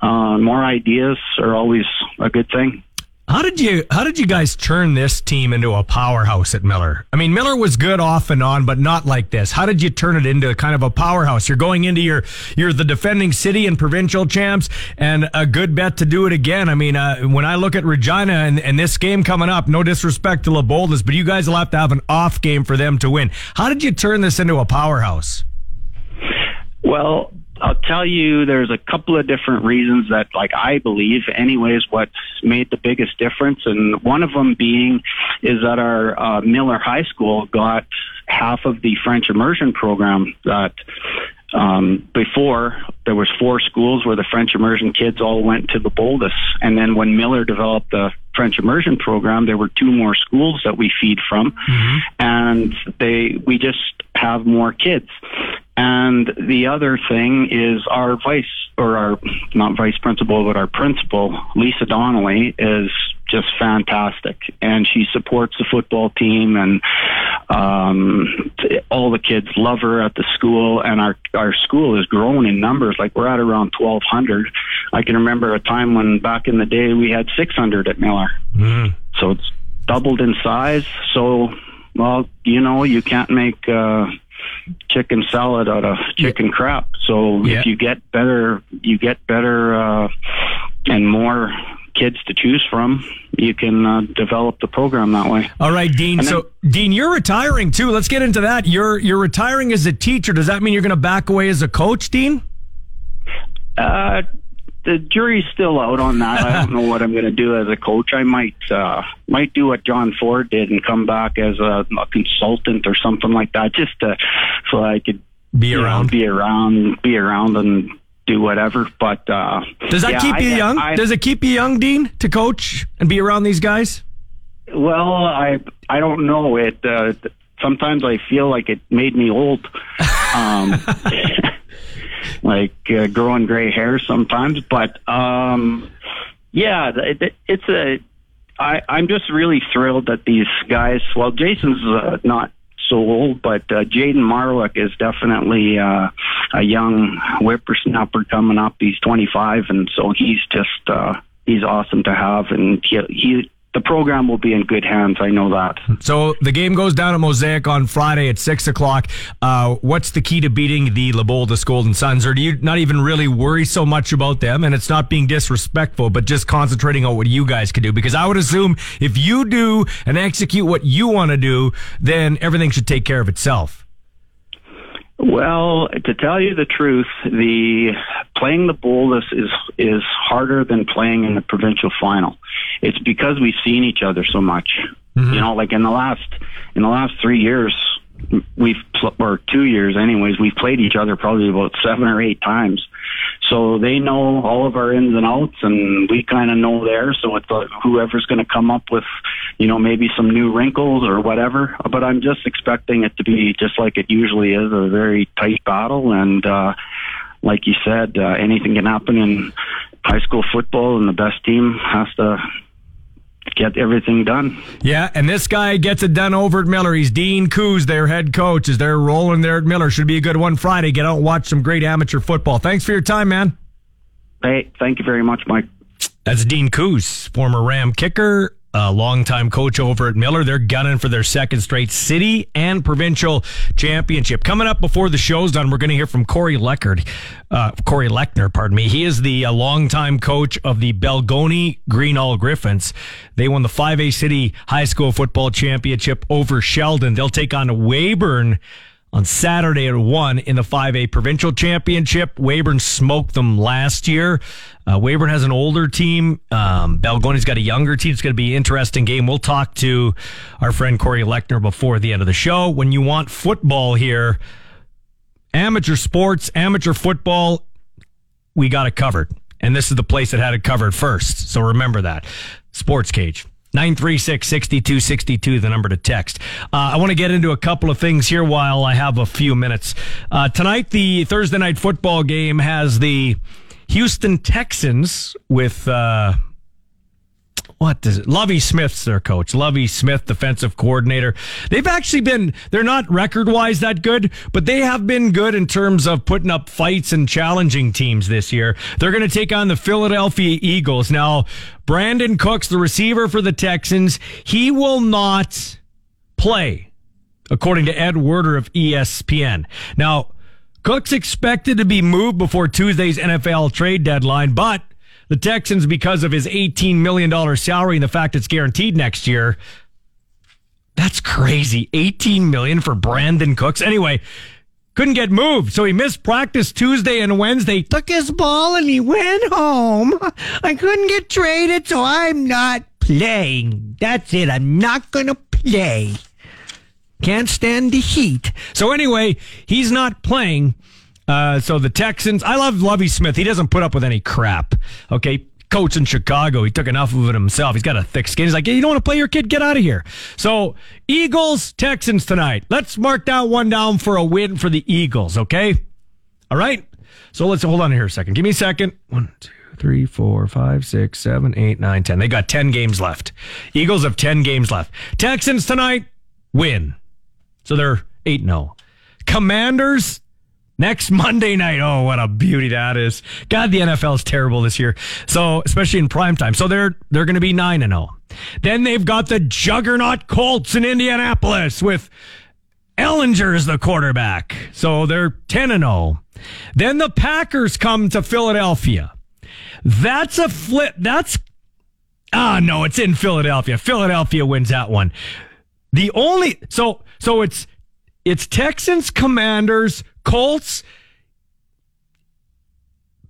uh, more ideas are always a good thing. How did you how did you guys turn this team into a powerhouse at Miller? I mean, Miller was good off and on, but not like this. How did you turn it into kind of a powerhouse? You're going into your you're the defending city and provincial champs, and a good bet to do it again. I mean, uh, when I look at Regina and, and this game coming up, no disrespect to LeBoldus, but you guys will have to have an off game for them to win. How did you turn this into a powerhouse? Well, I'll tell you, there's a couple of different reasons that, like, I believe, anyways, what's made the biggest difference. And one of them being is that our uh, Miller High School got half of the French immersion program that um, before there was four schools where the French immersion kids all went to LeBoldus. And then when Miller developed the French immersion program, there were two more schools that we feed from, and they we just have more kids. And the other thing is our vice or our not vice principal, but our principal, Lisa Donnelly, is just fantastic, and she supports the football team, and um, all the kids love her at the school, and our our school has grown in numbers. Like we're at around twelve hundred. I can remember a time when back in the day we had six hundred at Miller, so it's doubled in size. So, well, you know, you can't make. Uh, chicken salad out of chicken crap. So Yeah. if you get better, you get better uh, and more kids to choose from, you can uh, develop the program that way. All right, Dean. And then- so, Dean, you're retiring too. Let's get into that. You're you're retiring as a teacher. Does that mean you're going to back away as a coach, Dean? Uh, the jury's still out on that. I don't know what I'm going to do as a coach. I might uh, might do what John Ford did and come back as a, a consultant or something like that, just to, so I could Be you know, around. be around, be around, and do whatever. But uh, Does that yeah, keep you I- young? I- Does it keep you young, Dean, to coach and be around these guys? Well, I I don't know. It uh, sometimes I feel like it made me old, um, like uh, growing gray hair sometimes. But um, yeah, it, it's a. I I'm just really thrilled that these guys. Well, Jason's uh, not so old, but uh, Jaden Marwick is definitely uh, a young whippersnapper coming up. He's 25, and so he's just uh, he's awesome to have, and he, he the program will be in good hands. I know that. So the game goes down at Mosaic on Friday at six o'clock. Uh, what's the key to beating the LeBoldus Golden Suns, or do you not even really worry so much about them? And it's not being disrespectful, but just concentrating on what you guys can do. Because I would assume if you do and execute what you want to do, then everything should take care of itself. Well, to tell you the truth, the playing LeBoldus is is harder than playing in the provincial final. It's because we've seen each other so much. Mm-hmm. You know, like in the last in the last three years, we've pl- or two years, anyways, we've played each other probably about seven or eight times. So they know all of our ins and outs, and we kind of know theirs. So it's like whoever's going to come up with, you know, maybe some new wrinkles or whatever. But I'm just expecting it to be just like it usually is, a very tight battle. And uh, like you said, uh, anything can happen in high school football, and the best team has to get everything done. Yeah, and this guy gets it done over at Miller. He's Dean Coos, their head coach, is they're rolling there at Miller. Should be a good one Friday. Get out and watch some great amateur football. Thanks for your time, man. Hey, thank you very much, Mike. That's Dean Coos, former Ram kicker, a longtime coach over at Miller. They're gunning for their second straight city and provincial championship. Coming up before the show's done, we're going to hear from Corey Leckard, uh, Corey Lechner, pardon me. He is the uh, longtime coach of the Balgonie Greenall Griffins. They won the 5A City High School Football Championship over Sheldon. They'll take on Weyburn on Saturday at 1 in the 5A Provincial Championship. Weyburn smoked them last year. Uh, Weyburn has an older team. Um, Balgonie's got a younger team. It's going to be an interesting game. We'll talk to our friend Corey Lechner before the end of the show. When you want football here, amateur sports, amateur football, we got it covered. And this is the place that had it covered first. So remember that. Sports Cage. 936 6262, the number to text. Uh, I want to get into a couple of things here while I have a few minutes. Uh, tonight, the Thursday night football game has the Houston Texans with, uh, what does it? Lovie Smith's their coach. Lovie Smith, defensive coordinator. They've actually been, they're not record wise that good, but they have been good in terms of putting up fights and challenging teams this year. They're going to take on the Philadelphia Eagles. Now, Brandin Cooks, the receiver for the Texans, he will not play, according to Ed Werder of ESPN. Now, Cook's expected to be moved before Tuesday's NFL trade deadline, but the Texans, because of his $18 million salary and the fact it's guaranteed next year, that's crazy. 18 million for Brandin Cooks. Anyway, couldn't get moved. So he missed practice Tuesday and Wednesday, took his ball and he went home. I couldn't get traded, so I'm not playing. That's it. I'm not going to play. Can't stand the heat. So anyway, he's not playing. Uh, so the Texans, I love Lovie Smith. He doesn't put up with any crap. Okay. Coach in Chicago, he took enough of it himself. He's got a thick skin. He's like, hey, you don't want to play your kid? Get out of here. So Eagles, Texans tonight. Let's mark that one down for a win for the Eagles. Okay. All right. So let's hold on here a second. Give me a second. One, two, three, four, five, six, seven, eight, nine, ten. They got 10 games left. Eagles have 10 games left. Texans tonight, win. So they're 8 0. Commanders next Monday night. Oh, what a beauty that is. God, the NFL is terrible this year. So, especially in prime time. So they're they're going to be 9 and 0. Then they've got the juggernaut Colts in Indianapolis with Ehlinger as the quarterback. So they're 10 and 0. Then the Packers come to Philadelphia. That's a flip. That's Ah, no, it's in Philadelphia. Philadelphia wins that one. The only so so it's it's Texans, Commanders, Colts,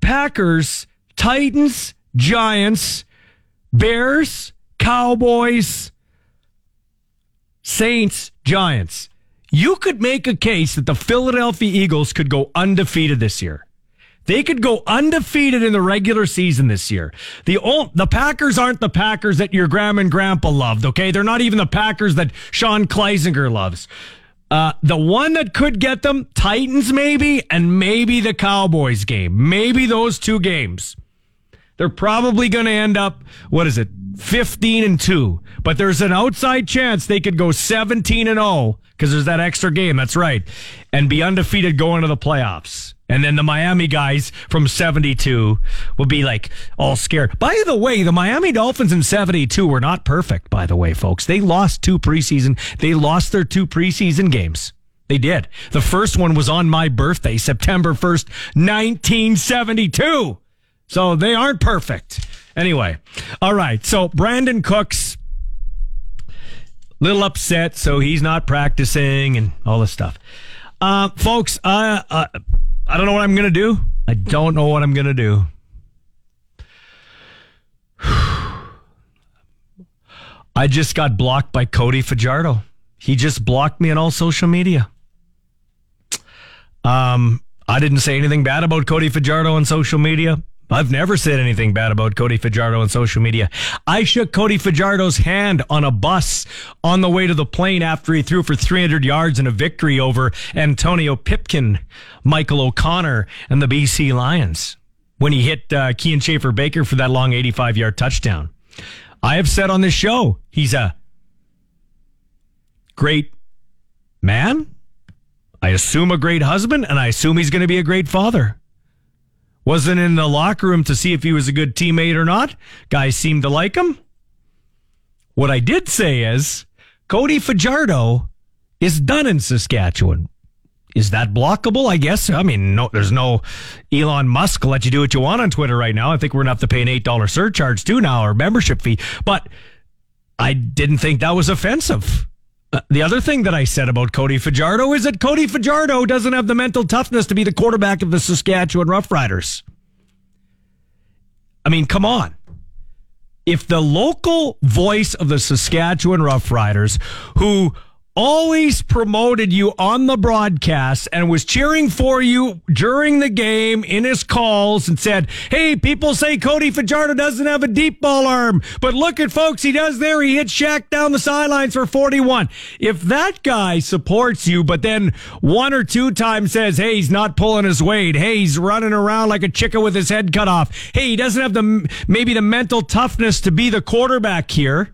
Packers, Titans, Giants, Bears, Cowboys, Saints, Giants. You could make a case that the Philadelphia Eagles could go undefeated this year. They could go undefeated in the regular season this year. The old, the Packers aren't the Packers that your grandma and grandpa loved, okay? They're not even the Packers that Sean Kleisinger loves. Uh, the one that could get them, Titans maybe, and maybe the Cowboys game. Maybe those two games. They're probably going to end up, what is it, 15 and 2. But there's an outside chance they could go 17 and 0 because there's that extra game. That's right. And be undefeated going to the playoffs. And then the Miami guys from 72 will be like all scared. By the way, the Miami Dolphins in 72 were not perfect, by the way, folks. They lost two preseason. They lost their two preseason games. They did. The first one was on my birthday, September 1st, 1972. So they aren't perfect. Anyway, all right. So Brandin Cooks, little upset, so he's not practicing and all this stuff. Uh, folks, uh, uh, I don't know what I'm going to do. I don't know what I'm going to do. I just got blocked by Cody Fajardo. He just blocked me on all social media. Um, I didn't say anything bad about Cody Fajardo on social media. I've never said anything bad about Cody Fajardo on social media. I shook Cody Fajardo's hand on a bus on the way to the plane after he threw for 300 yards in a victory over Antonio Pipkin, Michael O'Connor, and the BC Lions when he hit uh, Kian Schaffer-Baker for that long 85 yard touchdown. I have said on this show, he's a great man. I assume a great husband, and I assume he's going to be a great father. Wasn't in the locker room to see if he was a good teammate or not. Guys seemed to like him. What I did say is Cody Fajardo is done in Saskatchewan. Is that blockable? I guess. I mean, no, there's no Elon Musk let you do what you want on Twitter right now. I think we're gonna have to pay an eight dollar surcharge too now or membership fee. But I didn't think that was offensive. Uh, the other thing that I said about Cody Fajardo is that Cody Fajardo doesn't have the mental toughness to be the quarterback of the Saskatchewan Roughriders. I mean, come on. If the local voice of the Saskatchewan Roughriders, who always promoted you on the broadcast and was cheering for you during the game in his calls and said, Hey, people say Cody Fajardo doesn't have a deep ball arm, but look at folks, he does there. He hit Shaq down the sidelines for 41. If that guy supports you, but then one or two times says, Hey, he's not pulling his weight. Hey, he's running around like a chicken with his head cut off. Hey, he doesn't have the, maybe the mental toughness to be the quarterback here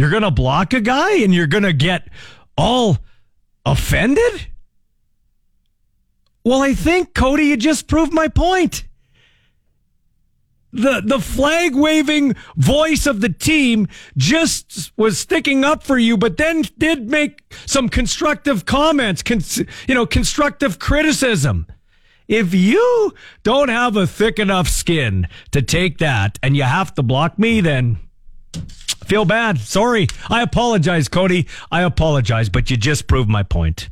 you're going to block a guy and you're going to get all offended? Well, I think, Cody, you just proved my point. The, the flag waving voice of the team just was sticking up for you, but then did make some constructive comments, you know, constructive criticism. If you don't have a thick enough skin to take that and you have to block me, then Feel bad. Sorry. I apologize, Cody. I apologize, but you just proved my point.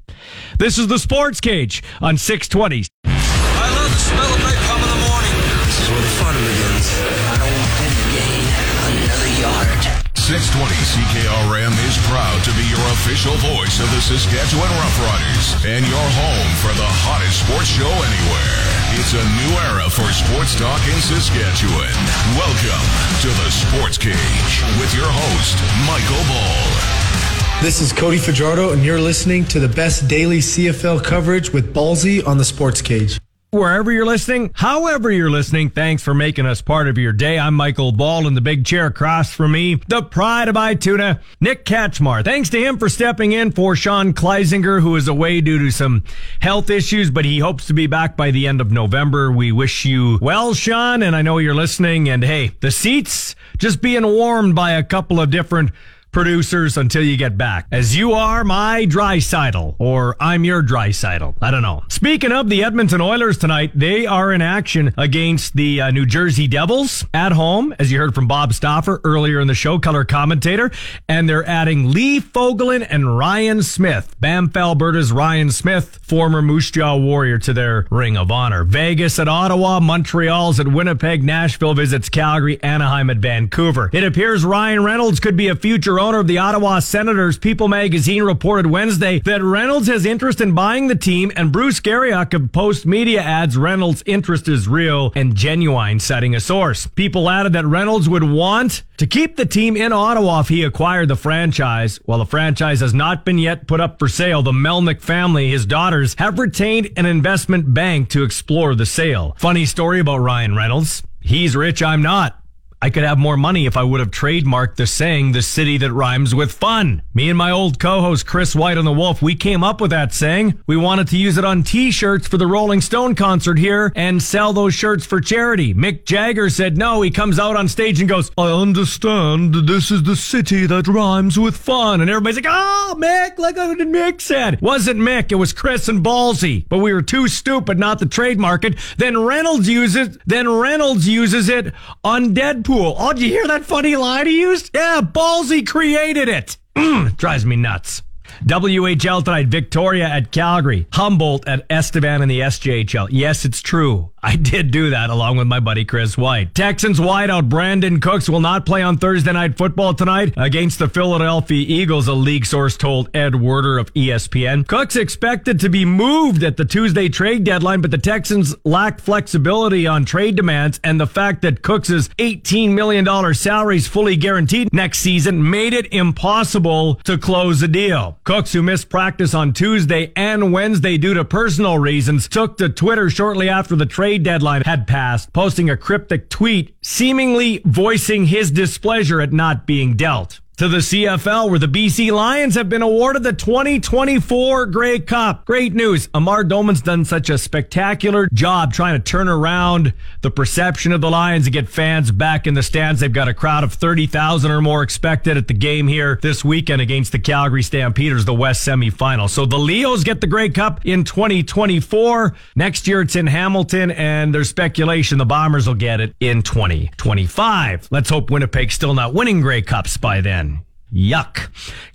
This is the Sports Cage on 620. I love the smell of napalm in the morning. This is where the fun begins. I don't want to gain another yard. 620 CKRM is proud to be your official voice of the Saskatchewan Roughriders and your home for the hottest sports show anywhere. It's a new era for sports talk in Saskatchewan. Welcome to the Sports Cage with your host, Michael Ball. This is Cody Fajardo, and you're listening to the best daily CFL coverage with Ballsy on the Sports Cage. Wherever you're listening, however you're listening, thanks for making us part of your day. I'm Michael Ball in the big chair across from me, the pride of Ituna, Nick Katchmar. Thanks to him for stepping in for Sean Kleisinger, who is away due to some health issues, but he hopes to be back by the end of November. We wish you well, Sean, and I know you're listening. And hey, the seats just being warmed by a couple of different producers until you get back. As you are my Drysidle, or I'm your Drysidle. I don't know. Speaking of the Edmonton Oilers tonight, they are in action against the uh, New Jersey Devils at home, as you heard from Bob Stauffer earlier in the show, color commentator, and they're adding Lee Fogolin and Ryan Smyth, Banff, Alberta's Ryan Smyth, former Moose Jaw Warrior, to their Ring of Honor. Vegas at Ottawa, Montreal's at Winnipeg, Nashville visits Calgary, Anaheim at Vancouver. It appears Ryan Reynolds could be a future owner of the Ottawa Senators. People magazine reported Wednesday that Reynolds has interest in buying the team, and Bruce Garrioch of Postmedia adds Reynolds' interest is real and genuine, citing a source. People added that Reynolds would want to keep the team in Ottawa if he acquired the franchise. While the franchise has not been yet put up for sale, the Melnyk family, his daughters, have retained an investment bank to explore the sale. Funny story about Ryan Reynolds. He's rich, I'm not. I could have more money if I would have trademarked the saying, the city that rhymes with fun. Me and my old co-host Chris White on The Wolf, we came up with that saying. We wanted to use it on t-shirts for the Rolling Stone concert here and sell those shirts for charity. Mick Jagger said no. He comes out on stage and goes, I understand this is the city that rhymes with fun. And everybody's like, oh, Mick, like Mick said. Wasn't Mick, it was Chris and Ballsy. But we were too stupid not to trademark it. Then Reynolds uses, then Reynolds uses it on Deadpool. Oh, did you hear that funny line he used? Yeah, Ballsy created it. Mm, drives me nuts. WHL tonight, Victoria at Calgary, Humboldt at Estevan in the SJHL. Yes, it's true. I did do that along with my buddy Chris White. Texans wideout Brandin Cooks will not play on Thursday night football tonight against the Philadelphia Eagles, a league source told Ed Werder of ESPN. Cooks expected to be moved at the Tuesday trade deadline, but the Texans lack flexibility on trade demands and the fact that Cooks' $18 million salary is fully guaranteed next season made it impossible to close a deal. Cooks, who missed practice on Tuesday and Wednesday due to personal reasons, took to Twitter shortly after the trade deadline had passed, posting a cryptic tweet seemingly voicing his displeasure at not being dealt. To the CFL, where the BC Lions have been awarded the 2024 Grey Cup. Great news. Amar Doman's done such a spectacular job trying to turn around the perception of the Lions and get fans back in the stands. They've got a crowd of 30,000 or more expected at the game here this weekend against the Calgary Stampeders, the West semifinal. So the Leos get the Grey Cup in 2024. Next year it's in Hamilton, and there's speculation the Bombers will get it in 2025. Let's hope Winnipeg's still not winning Grey Cups by then. Yuck.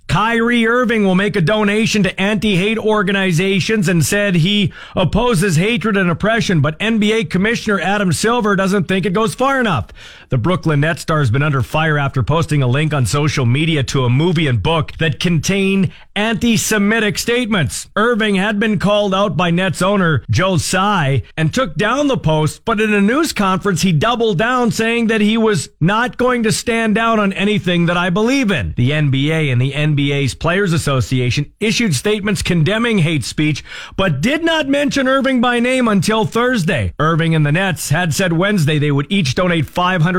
Kyrie Irving will make a donation to anti-hate organizations and said he opposes hatred and oppression, but NBA Commissioner Adam Silver doesn't think it goes far enough. The Brooklyn Net star has been under fire after posting a link on social media to a movie and book that contain anti-Semitic statements. Irving had been called out by Nets owner Joe Tsai and took down the post, but in a news conference, he doubled down saying that he was not going to stand down on anything that I believe in. The NBA and the NBA's Players Association issued statements condemning hate speech, but did not mention Irving by name until Thursday. Irving and the Nets had said Wednesday they would each donate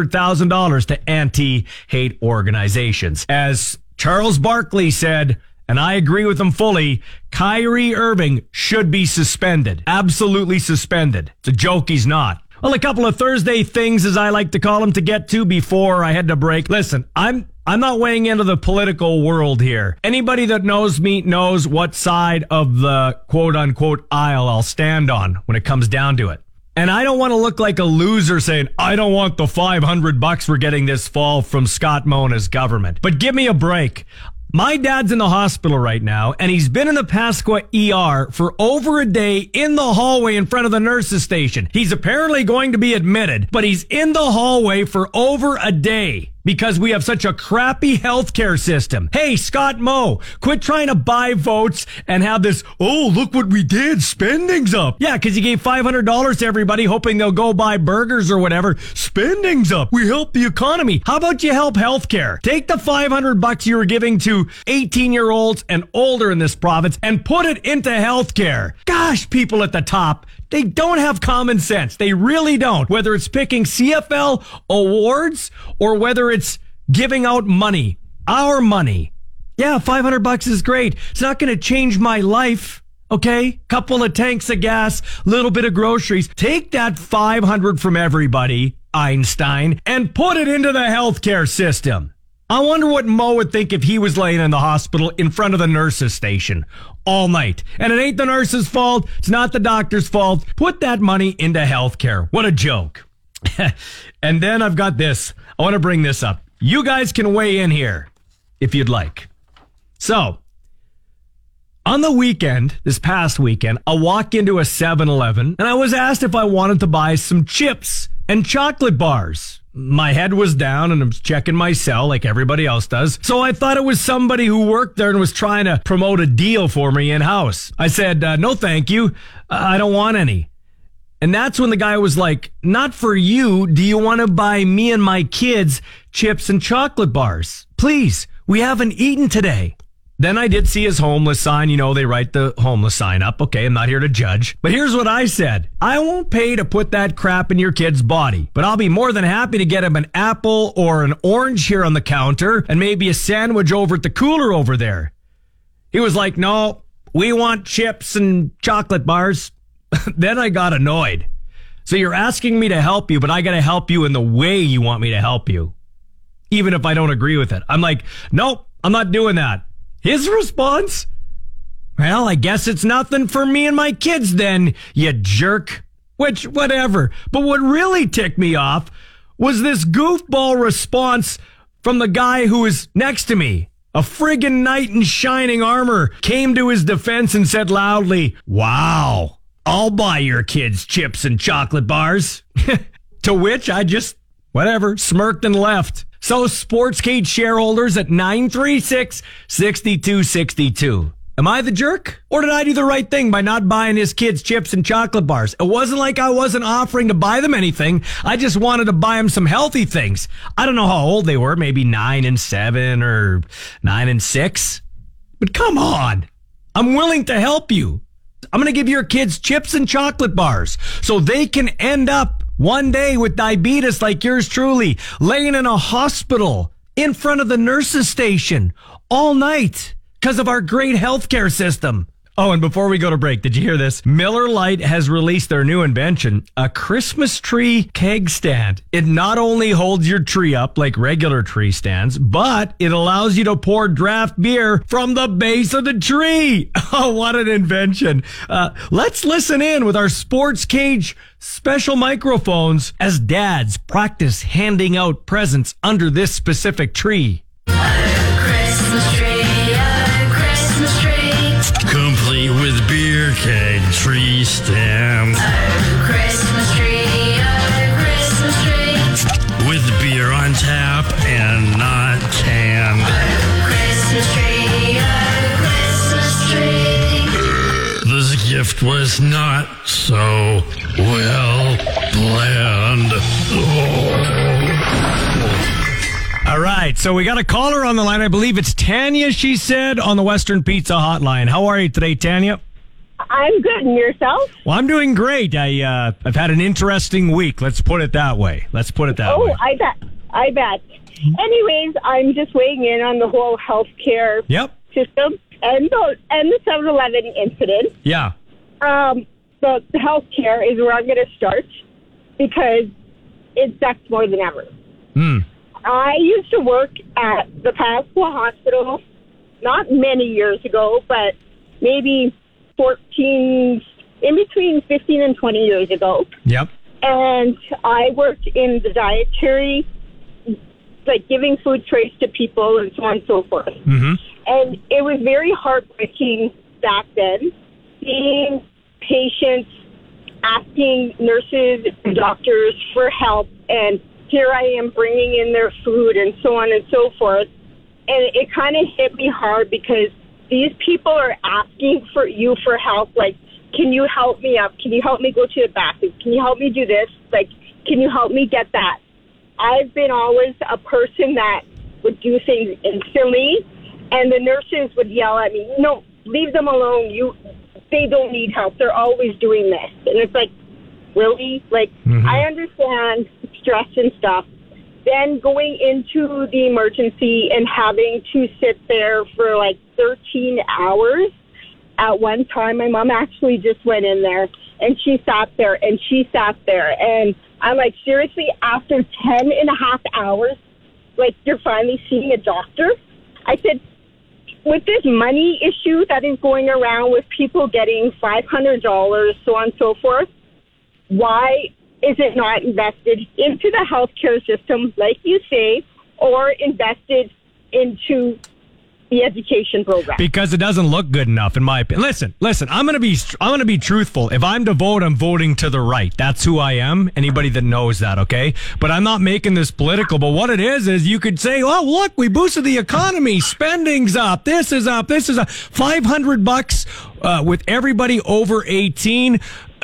$500,000 to anti-hate organizations. As Charles Barkley said, and I agree with him fully, Kyrie Irving should be suspended. Absolutely suspended. It's a joke he's not. Well, a couple of Thursday things, as I like to call them, to get to before I head to break. Listen, I'm I'm not weighing into the political world here. Anybody that knows me knows what side of the quote unquote aisle I'll stand on when it comes down to it. And I don't want to look like a loser saying, I don't want the 500 bucks we're getting this fall from Scott Mona's government. But give me a break. My dad's in the hospital right now, and he's been in the Pasqua ER for over a day in the hallway in front of the nurses station. He's apparently going to be admitted, but he's in the hallway for over a day because we have such a crappy healthcare system. Hey, Scott Moe, quit trying to buy votes and have this, oh, look what we did. Spending's up. Yeah, because you gave $500 to everybody hoping they'll go buy burgers or whatever. Spending's up. We help the economy. How about you help healthcare? Take the 500 bucks you were giving to 18 year olds and older in this province and put it into healthcare. Gosh, people at the top, they don't have common sense. They really don't. Whether it's picking CFL awards or whether it's giving out money, our money. Yeah, 500 bucks is great. It's not going to change my life. Okay. Couple of tanks of gas, little bit of groceries. Take that 500 from everybody, Einstein, and put it into the healthcare system. I wonder what Moe would think if he was laying in the hospital in front of the nurses station all night. And it ain't the nurse's fault. It's not the doctor's fault. Put that money into healthcare. What a joke. and then I've got this. I want to bring this up. You guys can weigh in here if you'd like. So, on the weekend, this past weekend, I walk into a 7 Eleven and I was asked if I wanted to buy some chips and chocolate bars. My head was down and I was checking my cell like everybody else does. So I thought it was somebody who worked there and was trying to promote a deal for me in house. I said, uh, no, thank you. I don't want any. And that's when the guy was like, not for you. Do you want to buy me and my kids chips and chocolate bars? Please. We haven't eaten today. Then I did see his homeless sign. You know, they write the homeless sign up. Okay, I'm not here to judge. But here's what I said I won't pay to put that crap in your kid's body, but I'll be more than happy to get him an apple or an orange here on the counter and maybe a sandwich over at the cooler over there. He was like, No, we want chips and chocolate bars. then I got annoyed. So you're asking me to help you, but I got to help you in the way you want me to help you, even if I don't agree with it. I'm like, Nope, I'm not doing that. His response? Well, I guess it's nothing for me and my kids then, you jerk. Which, whatever. But what really ticked me off was this goofball response from the guy who was next to me. A friggin' knight in shining armor came to his defense and said loudly, Wow, I'll buy your kids chips and chocolate bars. to which I just, whatever, smirked and left. So Sports Cage shareholders at 936 6262. Am I the jerk? Or did I do the right thing by not buying his kids chips and chocolate bars? It wasn't like I wasn't offering to buy them anything. I just wanted to buy them some healthy things. I don't know how old they were, maybe nine and seven or nine and six. But come on. I'm willing to help you. I'm going to give your kids chips and chocolate bars so they can end up one day with diabetes like yours truly, laying in a hospital in front of the nurses station all night because of our great healthcare system. Oh, and before we go to break, did you hear this? Miller Lite has released their new invention, a Christmas tree keg stand. It not only holds your tree up like regular tree stands, but it allows you to pour draft beer from the base of the tree. Oh, what an invention. Uh, let's listen in with our sports cage special microphones as dads practice handing out presents under this specific tree. Cake tree stand. Oh, Christmas tree, oh, Christmas tree. With beer on tap and not canned. Oh, Christmas tree, oh, Christmas tree. this gift was not so well planned. Oh. All right, so we got a caller on the line. I believe it's Tanya, she said, on the Western Pizza Hotline. How are you today, Tanya? I'm good. And yourself? Well, I'm doing great. I uh, I've had an interesting week. Let's put it that way. Let's put it that oh, way. Oh, I bet. I bet. Anyways, I'm just weighing in on the whole healthcare Yep. system and the and the 7-Eleven incident. Yeah. Um, the, the healthcare is where I'm going to start because it sucks more than ever. Hmm. I used to work at the Pasqua Hospital not many years ago, but maybe 14, in between 15 and 20 years ago. Yep. And I worked in the dietary, like giving food trays to people and so on and so forth. Mm-hmm. And it was very heartbreaking back then, seeing patients asking nurses and doctors for help, and here I am bringing in their food and so on and so forth. And it kind of hit me hard because these people are asking for you for help. Like, can you help me up? Can you help me go to the bathroom? Can you help me do this? Like, can you help me get that? I've been always a person that would do things instantly, and the nurses would yell at me, "No, leave them alone. You, they don't need help. They're always doing this." And it's like, really? Like, mm-hmm. I understand stress and stuff. Then going into the emergency and having to sit there for like 13 hours. At one time, my mom actually just went in there and she sat there and she sat there. And I'm like, seriously, after 10 and a half hours, like you're finally seeing a doctor? I said, with this money issue that is going around with people getting $500, so on and so forth, why is it not invested into the healthcare system, like you say, or invested into the education program? Because it doesn't look good enough, in my opinion. Listen, listen. I'm gonna be, I'm gonna be truthful. If I'm to vote, I'm voting to the right. That's who I am. Anybody that knows that, okay? But I'm not making this political. But what it is is, you could say, "Oh, look, we boosted the economy. Spending's up. This is up. This is up. Five hundred bucks uh, with everybody over 18."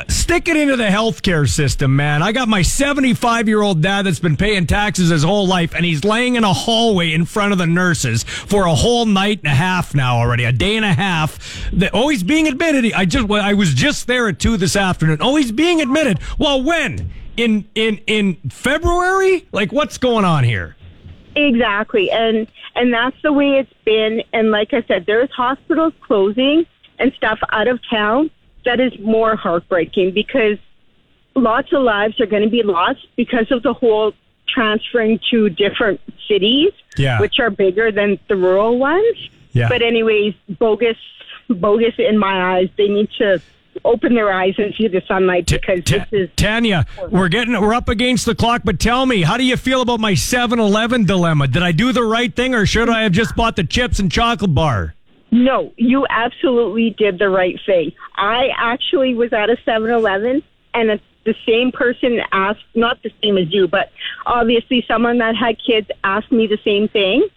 Stick it into the healthcare system, man. I got my 75 year old dad that's been paying taxes his whole life, and he's laying in a hallway in front of the nurses for a whole night and a half now already, a day and a half. The, oh, he's being admitted. I just, I was just there at two this afternoon. Oh, he's being admitted. Well, when? In in in February? Like, what's going on here? Exactly. And and that's the way it's been. And like I said, there's hospitals closing and stuff out of town that is more heartbreaking because lots of lives are going to be lost because of the whole transferring to different cities, Yeah. which are bigger than the rural ones. Yeah. But anyways, bogus, bogus in my eyes. They need to open their eyes and see the sunlight because this is Tanya, we're getting we're up against the clock, but tell me, how do you feel about my 7-Eleven dilemma? Did I do the right thing or should I have just bought the chips and chocolate bar? No, you absolutely did the right thing. I actually was at a 7-Eleven and it's the same person asked, not the same as you, but obviously someone that had kids asked me the same thing.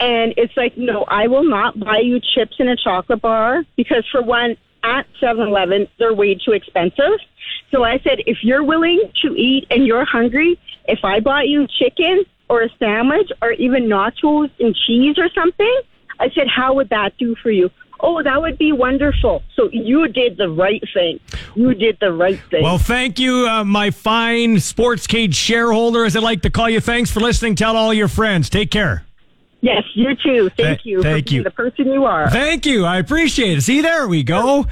And it's like, no, I will not buy you chips and a chocolate bar because for one, at 7-Eleven, they're way too expensive. So I said, if you're willing to eat and you're hungry, if I bought you chicken or a sandwich or even nachos and cheese or something, I said, how would that do for you? Oh, that would be wonderful. So you did the right thing. You did the right thing. Well, thank you, uh, my fine sports cage shareholder, as I like to call you. Thanks for listening. Tell all your friends. Take care. yes, you too. Thank Th- you. thank you. The person you are. Thank you. I appreciate it. See, there we go.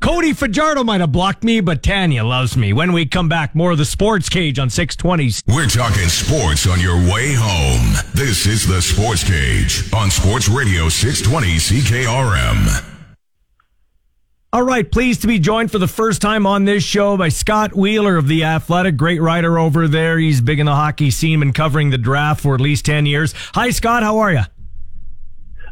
Cody Fajardo might have blocked me, but Tanya loves me. When we come back, more of the sports cage on 620s. We're talking sports on your way home. This is the Sports Cage on Sports Radio 620 CKRM. All right, pleased to be joined for the first time on this show by Scott Wheeler of The Athletic. Great writer over there. He's big in the hockey scene and covering the draft for at least 10 years. Hi, Scott. How are you?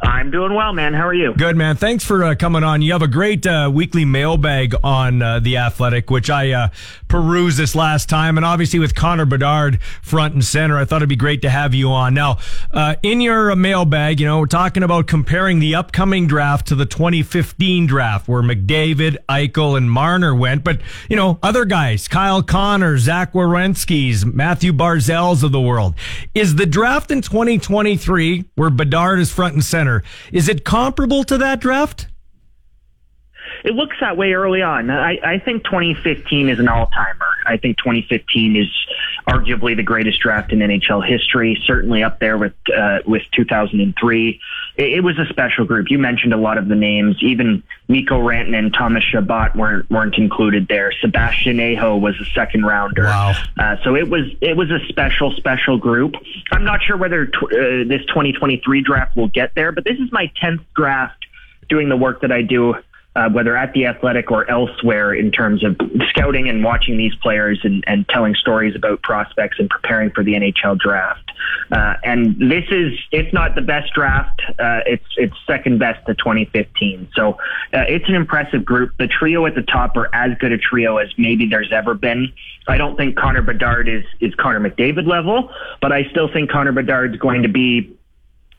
I'm doing well, man. How are you? Good, man. Thanks for uh, coming on. You have a great uh, weekly mailbag on uh, The Athletic, which I uh, perused this last time. And obviously, with Connor Bedard front and center, I thought it'd be great to have you on. Now, uh, in your uh, mailbag, you know, we're talking about comparing the upcoming draft to the 2015 draft, where McDavid, Eichel, and Marner went. But, you know, other guys, Kyle Connor, Zach Werenski's, Mathew Barzal's of the world. Is the draft in 2023, where Bedard is front and center, is it comparable to that draft? It looks that way early on. I, I think 2015 is an all timer. I think 2015 is arguably the greatest draft in NHL history, certainly up there with uh, with 2003. It, it was a special group. You mentioned a lot of the names. Even Mikko Rantanen and Thomas Chabot weren't weren't included there. Sebastian Aho was a second rounder. Wow. Uh, so it was it was a special special group. I'm not sure whether tw- uh, this 2023 draft will get there, but this is my 10th draft doing the work that I do uh, whether at the athletic or elsewhere in terms of scouting and watching these players and, and telling stories about prospects and preparing for the NHL draft. Uh, and this is, it's not the best draft. Uh, it's, it's second best to 2015. So uh, it's an impressive group. The trio at the top are as good a trio as maybe there's ever been. I don't think Connor Bedard is, is Connor McDavid level, but I still think Connor Bedard's going to be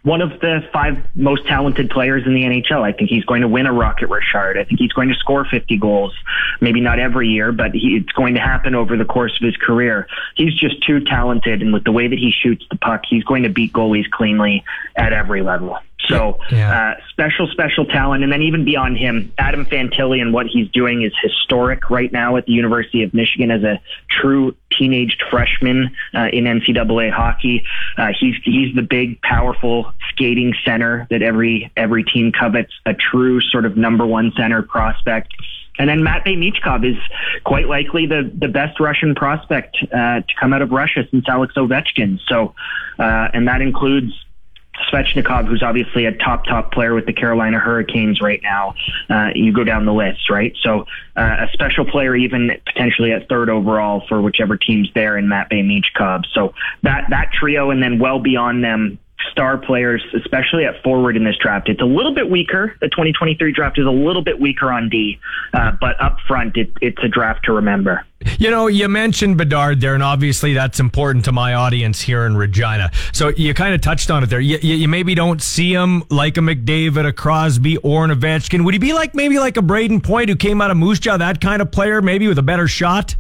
one of the five most talented players in the NHL. I think he's going to win a Rocket Richard. I think he's going to score 50 goals. Maybe not every year, but he, it's going to happen over the course of his career. He's just too talented, and with the way that he shoots the puck, he's going to beat goalies cleanly at every level. So uh, special, special talent. And then even beyond him, Adam Fantilli and what he's doing is historic right now at the University of Michigan as a true teenaged freshman uh, in NCAA hockey. Uh, he's he's the big, powerful skating center that every every team covets. A true sort of number one center prospect. And then Matvey Michkov is quite likely the, the best Russian prospect uh, to come out of Russia since Alex Ovechkin. So, uh, and that includes Svechnikov, who's obviously a top top player with the Carolina Hurricanes right now. Uh, you go down the list, right? So uh, a special player, even potentially at third overall for whichever team's there in Matvei Michkov. So that that trio, and then well beyond them, star players, especially at forward in this draft. It's a little bit weaker. The 2023 draft is a little bit weaker on D, uh, but up front, it, it's a draft to remember. You know, you mentioned Bedard there, and obviously that's important to my audience here in Regina. So you kind of touched on it there. You, you, maybe don't see him like a McDavid, a Crosby, or an Ovechkin. Would he be like maybe like a Brayden Point who came out of Moose Jaw, that kind of player, maybe with a better shot?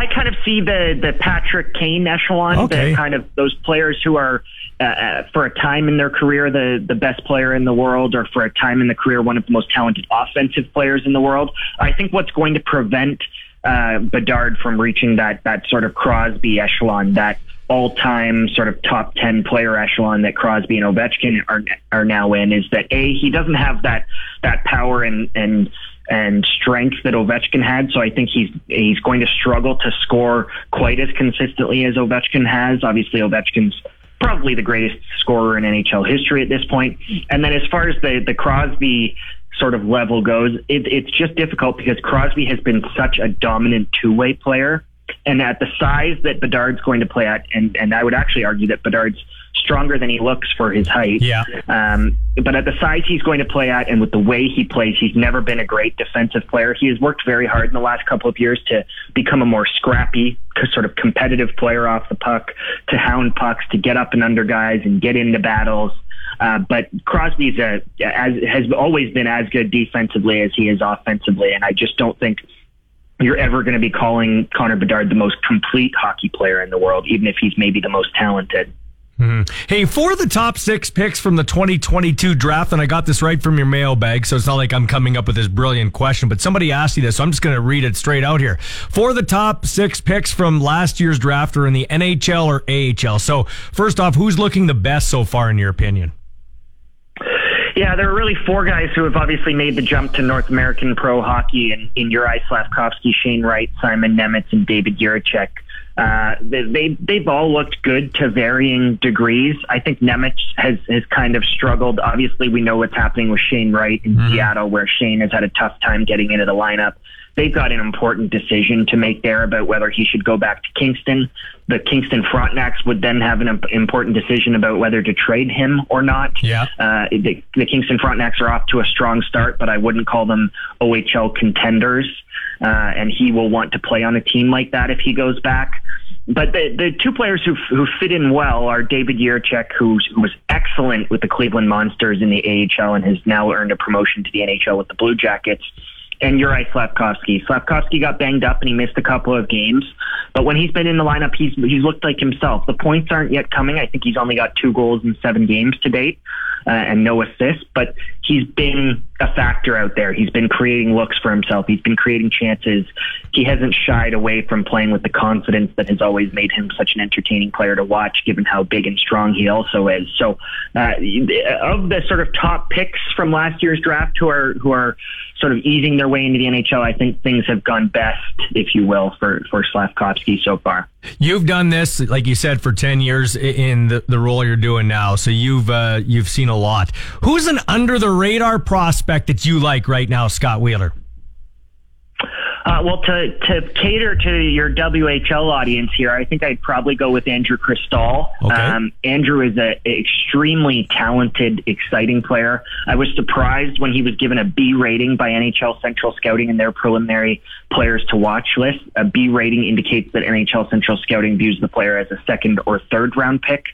I, I kind of see the the Patrick Kane echelon, Okay. the kind of those players who are uh, uh, for a time in their career the the best player in the world, or for a time in the career one of the most talented offensive players in the world. I think what's going to prevent uh, Bedard from reaching that that sort of Crosby echelon, that all-time sort of top 10 player echelon that Crosby and Ovechkin are are now in is that a he doesn't have that that power and and and strength that Ovechkin had. So I think he's he's going to struggle to score quite as consistently as Ovechkin has. Obviously, Ovechkin's probably the greatest scorer in NHL history at this point. And then as far as the the Crosby sort of level goes, it, it's just difficult because Crosby has been such a dominant two way player. And at the size that Bedard's going to play at, and, and I would actually argue that Bedard's stronger than he looks for his height. Yeah. Um, but at the size he's going to play at and with the way he plays, he's never been a great defensive player. He has worked very hard in the last couple of years to become a more scrappy, sort of competitive player off the puck, to hound pucks, to get up and under guys and get into battles. Uh, but Crosby's a, as, has always been as good defensively as he is offensively, and I just don't think you're ever going to be calling Connor Bedard the most complete hockey player in the world, even if he's maybe the most talented. Mhm. Hey, for the top six picks from the 2022 draft, and I got this right from your mailbag, so it's not like I'm coming up with this brilliant question, but somebody asked you this, so I'm just going to read it straight out here. For the top six picks from last year's draft are in the NHL or AHL. So, first off, who's looking the best so far, in your opinion? Yeah, there are really four guys who have obviously made the jump to North American pro hockey in, in Uri Slafkovsky, Shane Wright, Simon Nemec, and David Jiricek. Uh, they, they, they've all looked good to varying degrees. I think Nemec has, has kind of struggled. Obviously, we know what's happening with Shane Wright in Seattle, where Shane has had a tough time getting into the lineup. they've got an important decision to make there about whether he should go back to Kingston. The Kingston Frontenacs would then have an important decision about whether to trade him or not. Yeah. Uh, the, the Kingston Frontenacs are off to a strong start, but I wouldn't call them OHL contenders. Uh, and he will want to play on a team like that if he goes back. But the, the two players who, who fit in well are David who's, who was excellent with the Cleveland Monsters in the AHL and has now earned a promotion to the NHL with the Blue Jackets, and Uri Slafkovsky. Slafkovsky got banged up and he missed a couple of games, but when he's been in the lineup, he's he's looked like himself. The points aren't yet coming. I think he's only got two goals in seven games to date uh, and no assists, but he's been a factor out there. He's been creating looks for himself. He's been creating chances. He hasn't shied away from playing with the confidence that has always made him such an entertaining player to watch, given how big and strong he also is. So, uh, of the sort of top picks from last year's draft who are who are sort of easing their way into the NHL, I think things have gone best, if you will, for for Slafkovsky so far. You've done this, like you said, for ten years in the, the role you're doing now. So you've uh, you've seen a lot. Who's an under the radar prospect that you like right now, Scott Wheeler? Uh, well, to to cater to your WHL audience here, I think I'd probably go with Andrew Cristall. Okay. Um, Andrew is an extremely talented, exciting player. I was surprised when he was given a B rating by NHL Central Scouting in their preliminary players to watch list. A B rating indicates that NHL Central Scouting views the player as a second or third round pick.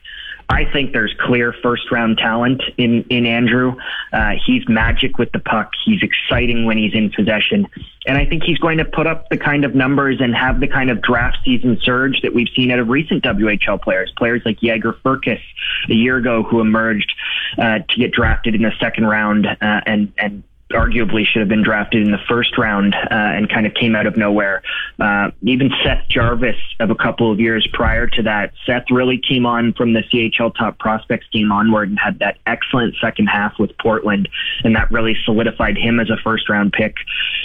I think there's clear first round talent in, in Andrew. Uh, he's magic with the puck. He's exciting when he's in possession. And I think he's going to put up the kind of numbers and have the kind of draft season surge that we've seen out of recent WHL players. Players like Jagger Firkus a year ago who emerged uh, to get drafted in the second round uh, and, and arguably should have been drafted in the first round uh, and kind of came out of nowhere. Uh, even Seth Jarvis of a couple of years prior to that, Seth really came on from the CHL top prospects team onward and had that excellent second half with Portland, and that really solidified him as a first round pick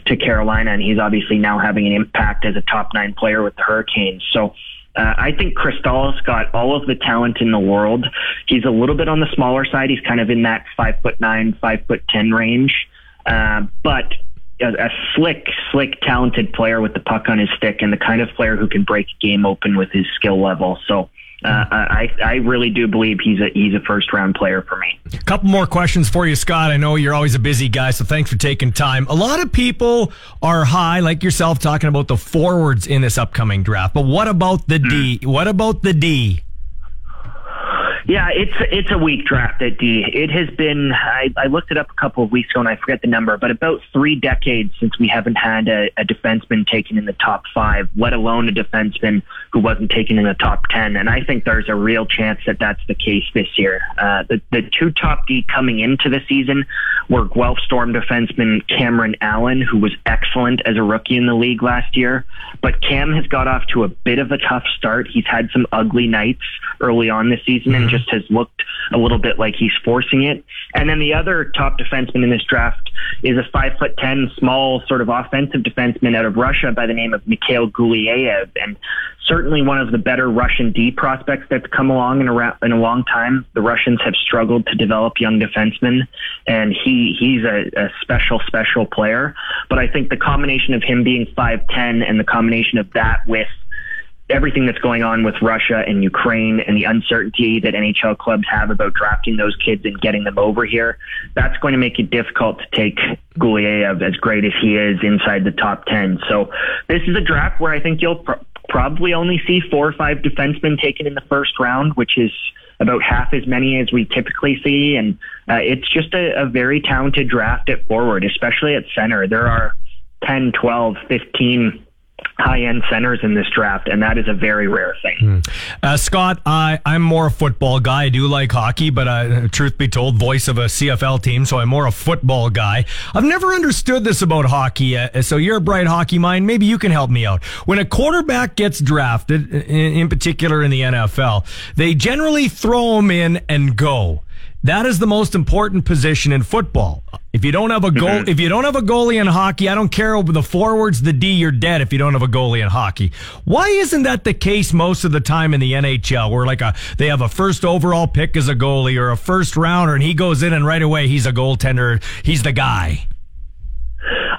to Carolina. And he's obviously now having an impact as a top nine player with the Hurricanes. So. Uh, I think Cristall's got all of the talent in the world. He's a little bit on the smaller side. He's kind of in that five foot nine, five foot ten range. Uh, but a, a slick, slick, talented player with the puck on his stick and the kind of player who can break a game open with his skill level. So uh, I, I really do believe he's a he's a first round player for me. A couple more questions for you, Scott. I know you're always a busy guy, so thanks for taking time. A lot of people are high, like yourself, talking about the forwards in this upcoming draft. But what about the D? What about the D? Yeah, it's it's a weak draft at D. It has been. I, I looked it up a couple of weeks ago, and I forget the number, but about three decades since we haven't had a, a defenseman taken in the top five, let alone a defenseman who wasn't taken in the top ten. And I think there's a real chance that that's the case this year. Uh, the the two top D coming into the season were Guelph Storm defenseman Cameron Allen, who was excellent as a rookie in the league last year, but Cam has got off to a bit of a tough start. He's had some ugly nights early on this season, and just has looked a little bit like he's forcing it. And then the other top defenseman in this draft is a five foot ten, small sort of offensive defenseman out of Russia by the name of Mikhail Gulyayev, and certainly one of the better Russian D prospects that's come along in a in a long time. The Russians have struggled to develop young defensemen, and he he's a, a special special player. But I think the combination of him being five ten and the combination of that with everything that's going on with Russia and Ukraine and the uncertainty that NHL clubs have about drafting those kids and getting them over here, that's going to make it difficult to take Gulyayev as great as he is inside the top 10. So this is a draft where I think you'll pr- probably only see four or five defensemen taken in the first round, which is about half as many as we typically see. And uh, it's just a, a very talented draft at forward, especially at center. There are 10, 12, 15 high end centers in this draft, and that is a very rare thing. Uh, Scott, I, I'm more a football guy. I do like hockey, but uh, truth be told, voice of a CFL team, so I'm more a football guy. I've never understood this about hockey, uh, so you're a bright hockey mind. Maybe you can help me out. When a quarterback gets drafted, in, in particular in the NFL, they generally throw him in and go. That is the most important position in football. If you don't have a goal, if you don't have a goalie in hockey, I don't care over the forwards, the D, you're dead. If you don't have a goalie in hockey, why isn't that the case most of the time in the NHL? Where like a they have a first overall pick as a goalie or a first rounder, and he goes in and right away he's a goaltender. He's the guy.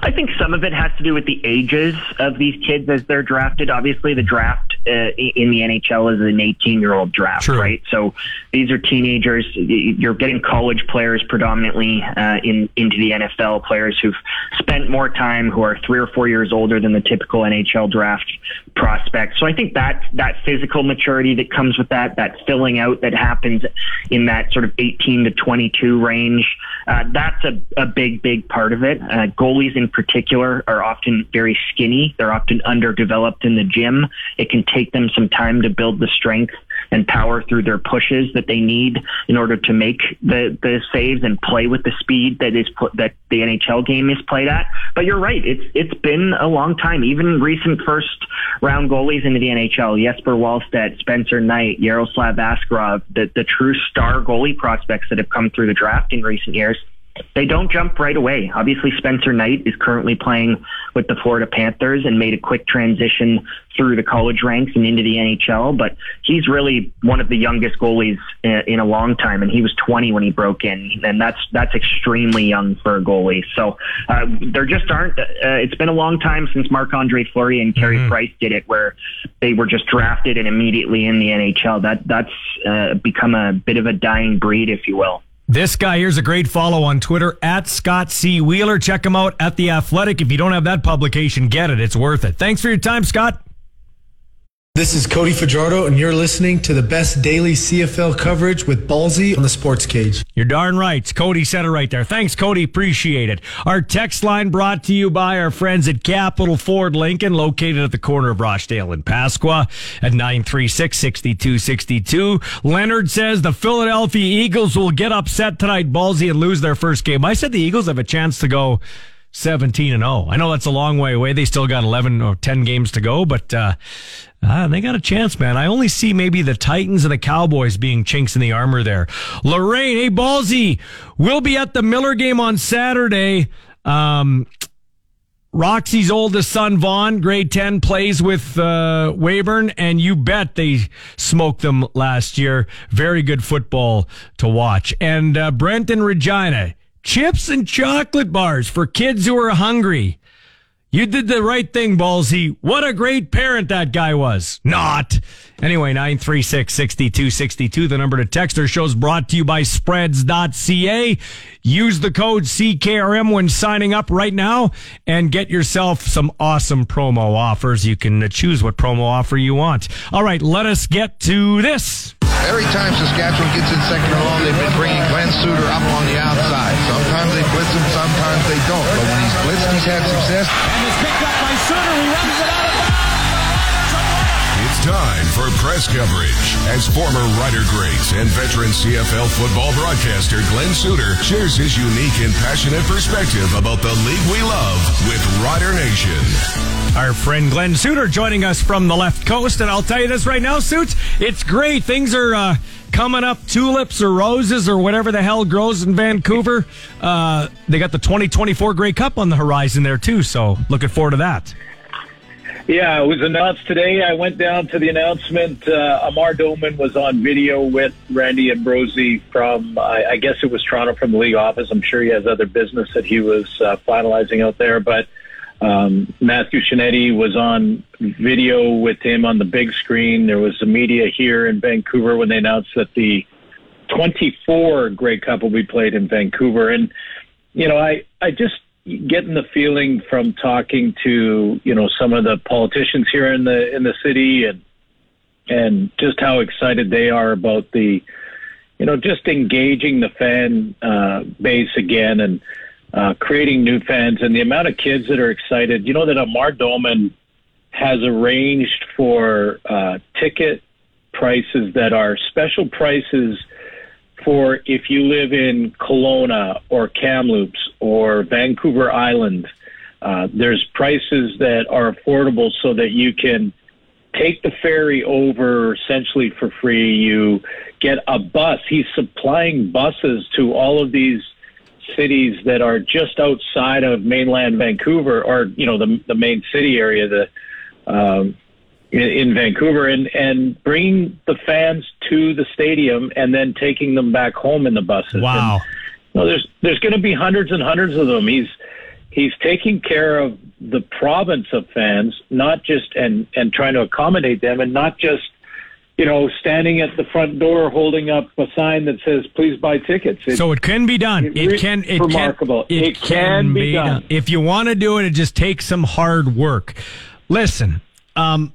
I think some of it has to do with the ages of these kids as they're drafted. Obviously, the draft uh, in the NHL is an 18 year old draft, True. right? So these are teenagers. You're getting college players predominantly uh, in into the NFL players who've spent more time, who are three or four years older than the typical NHL draft prospect. So I think that that physical maturity that comes with that, that filling out that happens in that sort of 18 to 22 range, uh, that's a, a big, big part of it. Uh, goalies in particular are often very skinny. They're often underdeveloped in the gym. It can take them some time to build the strength and power through their pushes that they need in order to make the, the saves and play with the speed that is put, that the NHL game is played at. But you're right. It's, it's been a long time. Even recent first round goalies into the NHL, Jesper Wallstedt, Spencer Knight, Yaroslav Askarov, the, the true star goalie prospects that have come through the draft in recent years they don't jump right away. Obviously, Spencer Knight is currently playing with the Florida Panthers and made a quick transition through the college ranks and into the NHL, but he's really one of the youngest goalies in a long time, and he was 20 when he broke in, and that's that's extremely young for a goalie. So uh, there just aren't. Uh, it's been a long time since Marc Andre Fleury and Carey mm-hmm. Price did it, where they were just drafted and immediately in the NHL. That that's uh, become a bit of a dying breed, if you will. This guy here's a great follow on Twitter at Scott C. Wheeler. Check him out at The Athletic. If you don't have that publication, get it. It's worth it. Thanks for your time, Scott. This is Cody Fajardo, and you're listening to the best daily CFL coverage with Ballsy on the Sports Cage. You're darn right. Cody said it right there. Thanks, Cody. Appreciate it. Our text line brought to you by our friends at Capital Ford Lincoln, located at the corner of Rochdale and Pasqua at 936 6262. Leonard says the Philadelphia Eagles will get upset tonight, Ballsy, and lose their first game. I said the Eagles have a chance to go 17 and 0. I know that's a long way away. They still got 11 or 10 games to go, but uh, uh, they got a chance, man. I only see maybe the Titans and the Cowboys being chinks in the armor there. Lorraine, hey, Ballsy, we'll be at the Miller game on Saturday. Um, Roxy's oldest son, Vaughn, grade 10, plays with uh, Weyburn, and you bet they smoked them last year. Very good football to watch. And uh, Brent and Regina, chips and chocolate bars for kids who are hungry. You did the right thing, Ballsy. What a great parent that guy was. Not. Anyway, 936 6262, the number to text or shows brought to you by spreads.ca. Use the code CKRM when signing up right now and get yourself some awesome promo offers. You can choose what promo offer you want. All right, let us get to this. Every time Saskatchewan gets in second and long, they've been bringing Glenn Suter up on the outside. Sometimes they blitz him, sometimes they don't. But when he's blitzed, he's had success. And it's picked up by Suter. He runs it out of time for press coverage as former Rider great and veteran CFL football broadcaster Glenn Suter shares his unique and passionate perspective about the league we love with Rider Nation. Our friend Glenn Suter joining us from the left coast, and I'll tell you this right now, Suits, it's great. Things are uh, coming up, tulips or roses or whatever the hell grows in Vancouver. Uh, they got the 2024 Grey Cup on the horizon there too, so looking forward to that. Yeah, it was announced today. I went down to the announcement. Uh, Amar Doman was on video with Randy Ambrosie from, I, I guess it was Toronto from the league office. I'm sure he has other business that he was uh, finalizing out there, but um, Matthew Shinetti was on video with him on the big screen. There was the media here in Vancouver when they announced that the 24 Grey Cup will be played in Vancouver. And, you know, I, I just getting the feeling from talking to, you know, some of the politicians here in the, in the city and, and just how excited they are about the, you know, just engaging the fan uh, base again and, uh, creating new fans and the amount of kids that are excited. You know that Amar Doman has arranged for uh, ticket prices that are special prices for if you live in Kelowna or Kamloops or Vancouver Island. Uh, there's prices that are affordable so that you can take the ferry over essentially for free. You get a bus. He's supplying buses to all of these cities that are just outside of mainland Vancouver or you know the the main city area the um, in, in Vancouver and and bringing the fans to the stadium and then taking them back home in the buses. Wow. And, you know, there's there's going to be hundreds and hundreds of them. He's he's taking care of the province of fans, not just and and trying to accommodate them, and not just you know standing at the front door holding up a sign that says "Please buy tickets." It- so it can be done. It, re- can. It remarkable. Can, It can be done. If you want to do it, it just takes some hard work. Listen, um,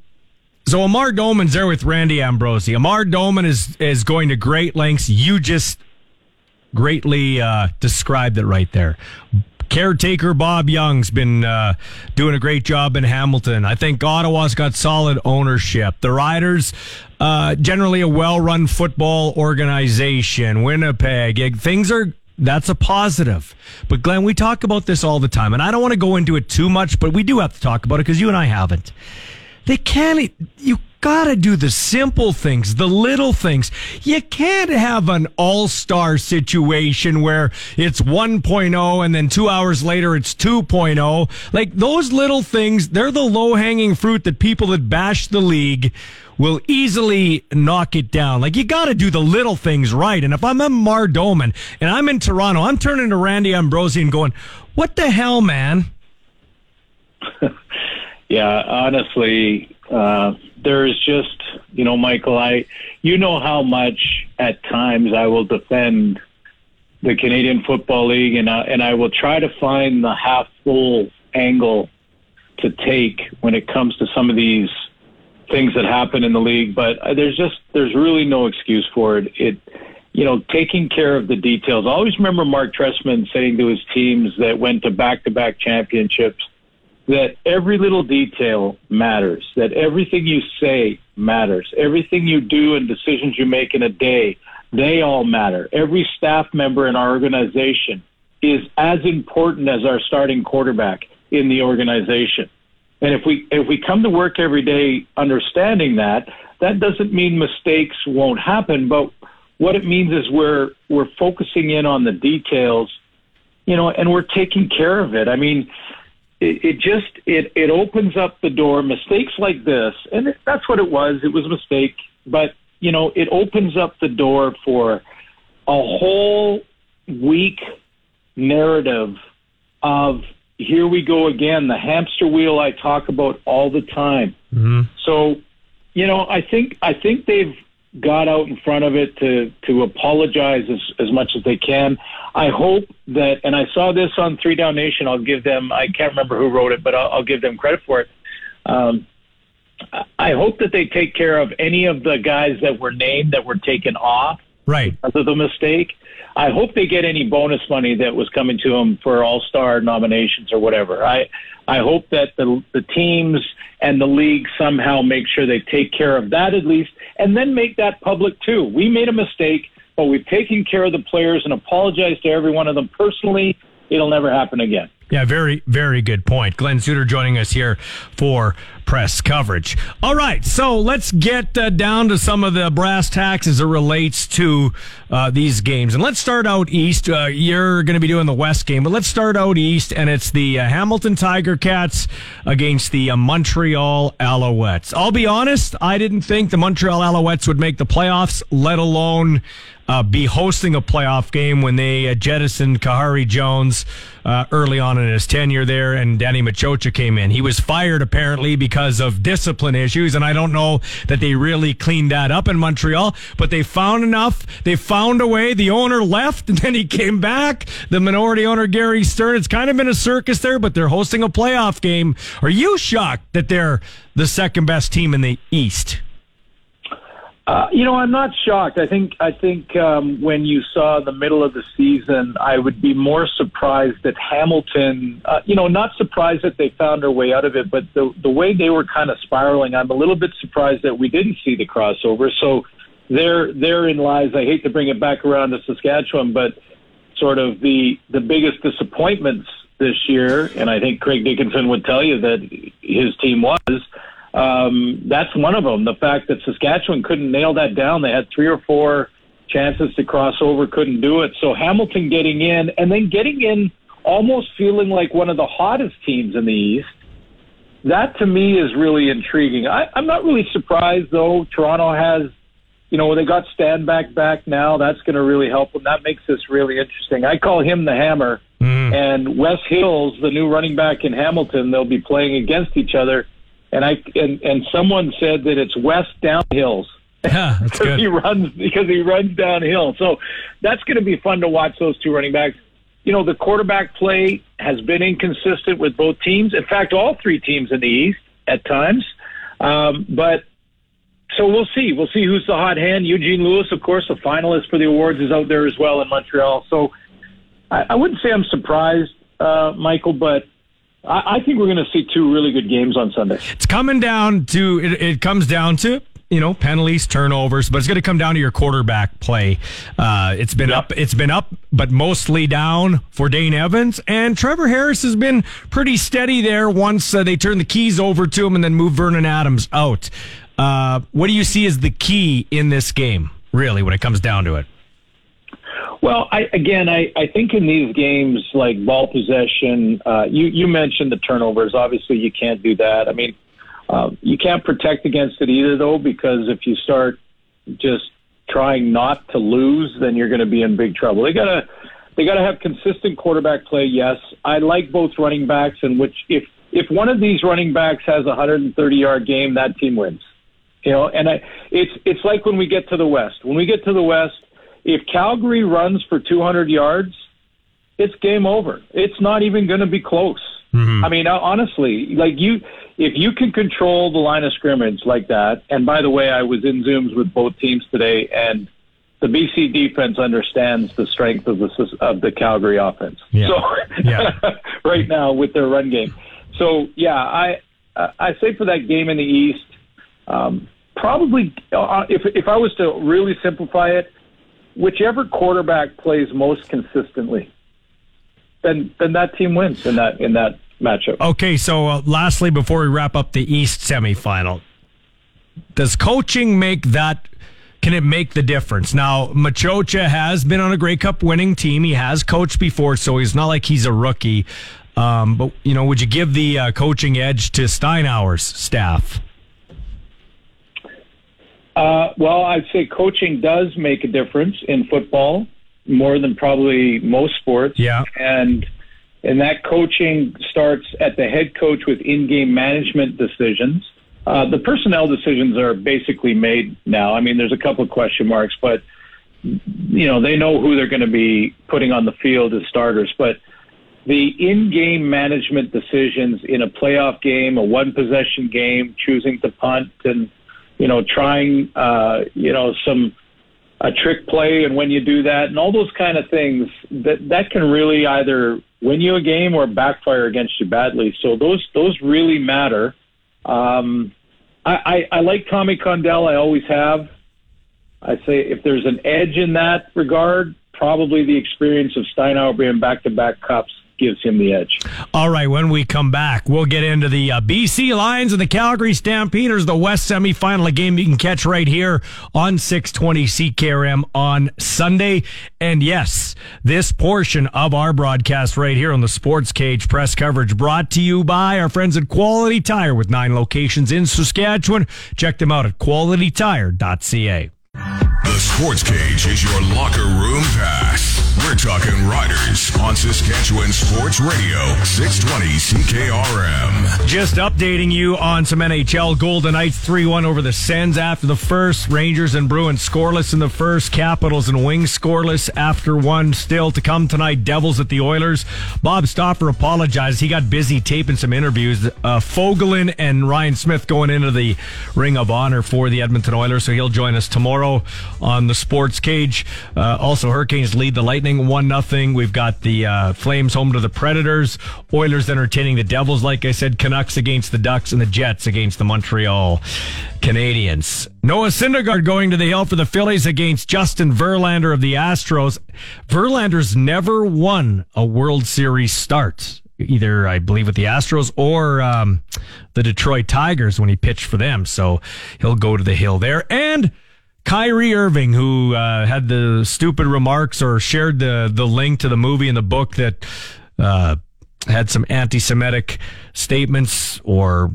so Amar Doman's there with Randy Ambrosie. Amar Doman is is going to great lengths. You just greatly uh, described it right there. Caretaker Bob Young's been uh, doing a great job in Hamilton. I think Ottawa's got solid ownership. The Riders, uh, generally a well-run football organization. Winnipeg, eh, things are that's a positive. But Glenn, we talk about this all the time, and I don't want to go into it too much, but we do have to talk about it because you and I haven't. They can't. You gotta do the simple things, the little things. You can't have an all-star situation where it's 1.0 and then two hours later it's 2.0. Like those little things, they're the low-hanging fruit that people that bash the league will easily knock it down. Like you got to do the little things right. And if I'm a Mar Doman and I'm in Toronto, I'm turning to Randy Ambrosie and going, "What the hell, man?" Yeah, honestly, uh, there's just, you know, Michael, I, you know how much at times I will defend the Canadian Football League, and I, and I will try to find the half full angle to take when it comes to some of these things that happen in the league. But uh, there's just there's really no excuse for it. It, you know, taking care of the details. I always remember Mark Trestman saying to his teams that went to back to back championships that every little detail matters, that everything you say matters, everything you do and decisions you make in a day, they all matter. Every staff member in our organization is as important as our starting quarterback in the organization. And if we if we come to work every day understanding that, that doesn't mean mistakes won't happen, but what it means is we're we're focusing in on the details, you know, and we're taking care of it. I mean, it, it just it it opens up the door. Mistakes like this, and it, that's what it was. It was a mistake, but you know, it opens up the door for a whole week narrative of here we go again, the hamster wheel I talk about all the time. Mm-hmm. So, you know, I think I think they've got out in front of it to to apologize as as much as they can. I hope that, and I saw this on Three Down Nation. I'll give them. I can't remember who wrote it, but I'll, I'll give them credit for it. Um, I hope that they take care of any of the guys that were named that were taken off right because of the mistake. I hope they get any bonus money that was coming to them for All Star nominations or whatever. I I hope that the the teams and the league somehow make sure they take care of that at least, and then make that public too. We made a mistake, but we've taken care of the players and apologized to every one of them personally. It'll never happen again. Yeah, very, very good point. Glenn Suter joining us here for press coverage. All right, so let's get uh, down to some of the brass tacks as it relates to uh, these games. And let's start out east. Uh, you're going to be doing the west game, but let's start out east, and it's the uh, Hamilton Tiger Cats against the uh, Montreal Alouettes. I'll be honest, I didn't think the Montreal Alouettes would make the playoffs, let alone uh, be hosting a playoff game when they uh, jettisoned Khari Jones uh, early on in his tenure there, and Danny Maciocia came in. He was fired apparently because of discipline issues, and I don't know that they really cleaned that up in Montreal, but they found enough. They found a way. The owner left, and then he came back. The minority owner, Gary Stern. It's kind of been a circus there, but they're hosting a playoff game. Are you shocked that they're the second best team in the East? Uh, you know, I'm not shocked. I think I think um, when you saw the middle of the season, I would be more surprised that Hamilton. Uh, you know, not surprised that they found their way out of it, but the the way they were kind of spiraling, I'm a little bit surprised that we didn't see the crossover. So there therein lies. I hate to bring it back around to Saskatchewan, but sort of the the biggest disappointments this year, and I think Craig Dickenson would tell you that his team was um, that's one of them. The fact that Saskatchewan couldn't nail that down. They had three or four chances to cross over, couldn't do it. So Hamilton getting in and then getting in almost feeling like one of the hottest teams in the East. That to me is really intriguing. I, I'm not really surprised though. Toronto has you know, they got Stanback back now. That's going to really help them. That makes this really interesting. I call him the hammer. And Wes Hills, the new running back in Hamilton, they'll be playing against each other. And I and, and someone said that it's West downhills Yeah, that's because good. he runs because he runs downhill. So that's going to be fun to watch those two running backs. You know, the quarterback play has been inconsistent with both teams. In fact, all three teams in the East at times. Um, but so we'll see. We'll see who's the hot hand. Eugene Lewis, of course, a finalist for the awards, is out there as well in Montreal. So I, I wouldn't say I'm surprised, uh, Michael, but I, I think we're going to see two really good games on Sunday. It's coming down to it, it comes down to you know penalties, turnovers, but it's going to come down to your quarterback play. Uh, it's been up, it's been up, but mostly down for Dane Evans and Trevor Harris has been pretty steady there. Once uh, they turn the keys over to him and then move Vernon Adams out. Uh, what do you see as the key in this game, really, when it comes down to it? Well, I, again, I, I think in these games like ball possession, uh, you you mentioned the turnovers. Obviously, you can't do that. I mean, uh, you can't protect against it either, though, because if you start just trying not to lose, then you're going to be in big trouble. They gotta they gotta have consistent quarterback play. Yes, I like both running backs, and which if if one of these running backs has a 130 yard game, that team wins. You know, and I, it's it's like when we get to the West. When we get to the West, if Calgary runs for 200 yards, it's game over. It's not even going to be close. I mean, uh, honestly, like you, if you can control the line of scrimmage like that, and by the way, I was in Zooms with both teams today, and the BC defense understands the strength of the of the Calgary offense. Yeah. So right now with their run game. So yeah, I I say for that game in the East, um, probably uh, if if I was to really simplify it, whichever quarterback plays most consistently, then then that team wins in that in that matchup. Okay, so uh, lastly, before we wrap up the East semifinal, does coaching make that? Can it make the difference? Now, Maciocia has been on a Grey Cup winning team. He has coached before, so he's not like he's a rookie. Um, but you know, would you give the uh, coaching edge to Steinauer's staff? Uh, well, I'd say coaching does make a difference in football more than probably most sports. Yeah. And and that coaching starts at the head coach with in-game management decisions. Uh, the personnel decisions are basically made now. I mean, there's a couple of question marks, but you know they know who they're going to be putting on the field as starters. But the in-game management decisions in a playoff game, a one-possession game, choosing to punt, and you know trying uh, you know some a trick play, and when you do that, and all those kind of things, that that can really either win you a game or backfire against you badly. So those those really matter. Um, I, I, I like Tommy Condell. I always have. I say if there's an edge in that regard, probably the experience of Steinauer being back-to-back cups gives him the edge. All right, when we come back, we'll get into the uh, BC Lions and the Calgary Stampeders, the West semifinal, game you can catch right here on 620 CKRM on Sunday. And yes, this portion of our broadcast right here on the Sports Cage press coverage brought to you by our friends at Quality Tire with nine locations in Saskatchewan. Check them out at qualitytire.ca. The Sports Cage is your locker room pass. We're talking Riders on Saskatchewan Sports Radio, 620 CKRM. Just updating you on some NHL Golden Knights 3 1 over the Sens after the first. Rangers and Bruins scoreless in the first. Capitals and Wings scoreless after one. Still to come tonight, Devils at the Oilers. Bob Stauffer apologized. He got busy taping some interviews. Uh, Fogolin and Ryan Smyth going into the Ring of Honor for the Edmonton Oilers, so he'll join us tomorrow on the Sports Cage. Uh, also, Hurricanes lead the Lightning 1 0. We've got the uh, Flames home to the Predators. Oilers entertaining the Devils, like I said. Canucks against the Ducks and the Jets against the Montreal Canadiens. Noah Syndergaard going to the hill for the Phillies against Justin Verlander of the Astros. Verlander's never won a World Series start. Either, I believe, with the Astros or um, the Detroit Tigers when he pitched for them. So he'll go to the hill there. And Kyrie Irving, who uh, had the stupid remarks or shared the, the link to the movie and the book that uh, had some anti Semitic statements or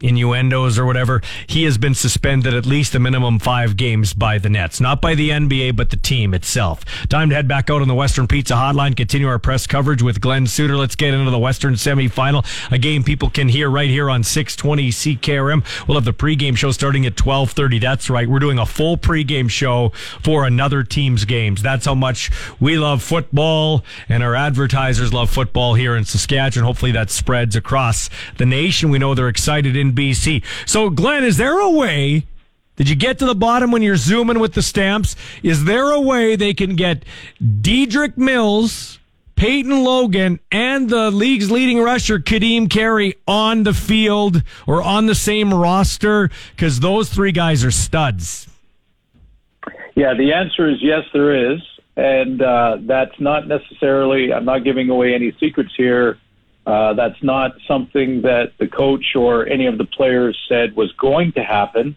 innuendos or whatever, he has been suspended at least a minimum five games by the Nets. Not by the NBA, but the team itself. Time to head back out on the Western Pizza Hotline, continue our press coverage with Glenn Suter. Let's get into the Western semifinal, a game people can hear right here on 620 CKRM. We'll have the pregame show starting at 1230. That's right. We're doing a full pregame show for another team's games. That's how much we love football and our advertisers love football here in Saskatchewan. Hopefully that spreads across the nation. We know they're excited in BC. So, Glenn, is there a way? Did you get to the bottom when you're zooming with the stamps? Is there a way they can get Dedrick Mills, Peyton Logan, and the league's leading rusher, Ka'Deem Carey, on the field or on the same roster? Because those three guys are studs. Yeah, the answer is yes, there is. And uh, that's not necessarily, I'm not giving away any secrets here. Uh, that's not something that the coach or any of the players said was going to happen.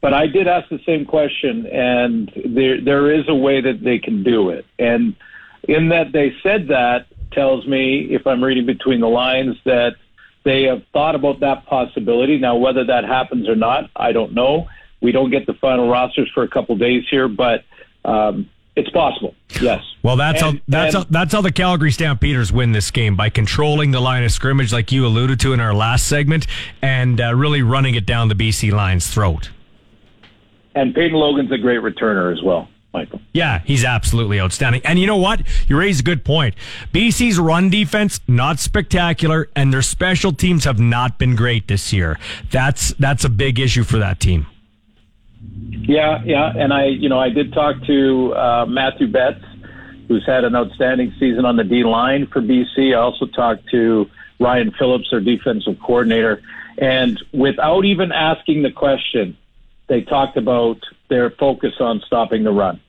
But I did ask the same question, and there there is a way that they can do it. And in that they said that tells me, if I'm reading between the lines, that they have thought about that possibility. Now, whether that happens or not, I don't know. We don't get the final rosters for a couple days here, but um, it's possible. Yes. Well, that's And- how that's and- how that's how the Calgary Stampeders win this game by controlling the line of scrimmage, like you alluded to in our last segment, and uh, really running it down the BC line's throat. And Peyton Logan's a great returner as well, Michael. Yeah, he's absolutely outstanding. And you know what? You raise a good point. BC's run defense not spectacular, and their special teams have not been great this year. That's that's a big issue for that team. Yeah, yeah, and I, you know, I did talk to uh, Matthew Betts, who's had an outstanding season on the D line for BC. I also talked to Ryan Phillips, their defensive coordinator, and without even asking the question, they talked about their focus on stopping the run.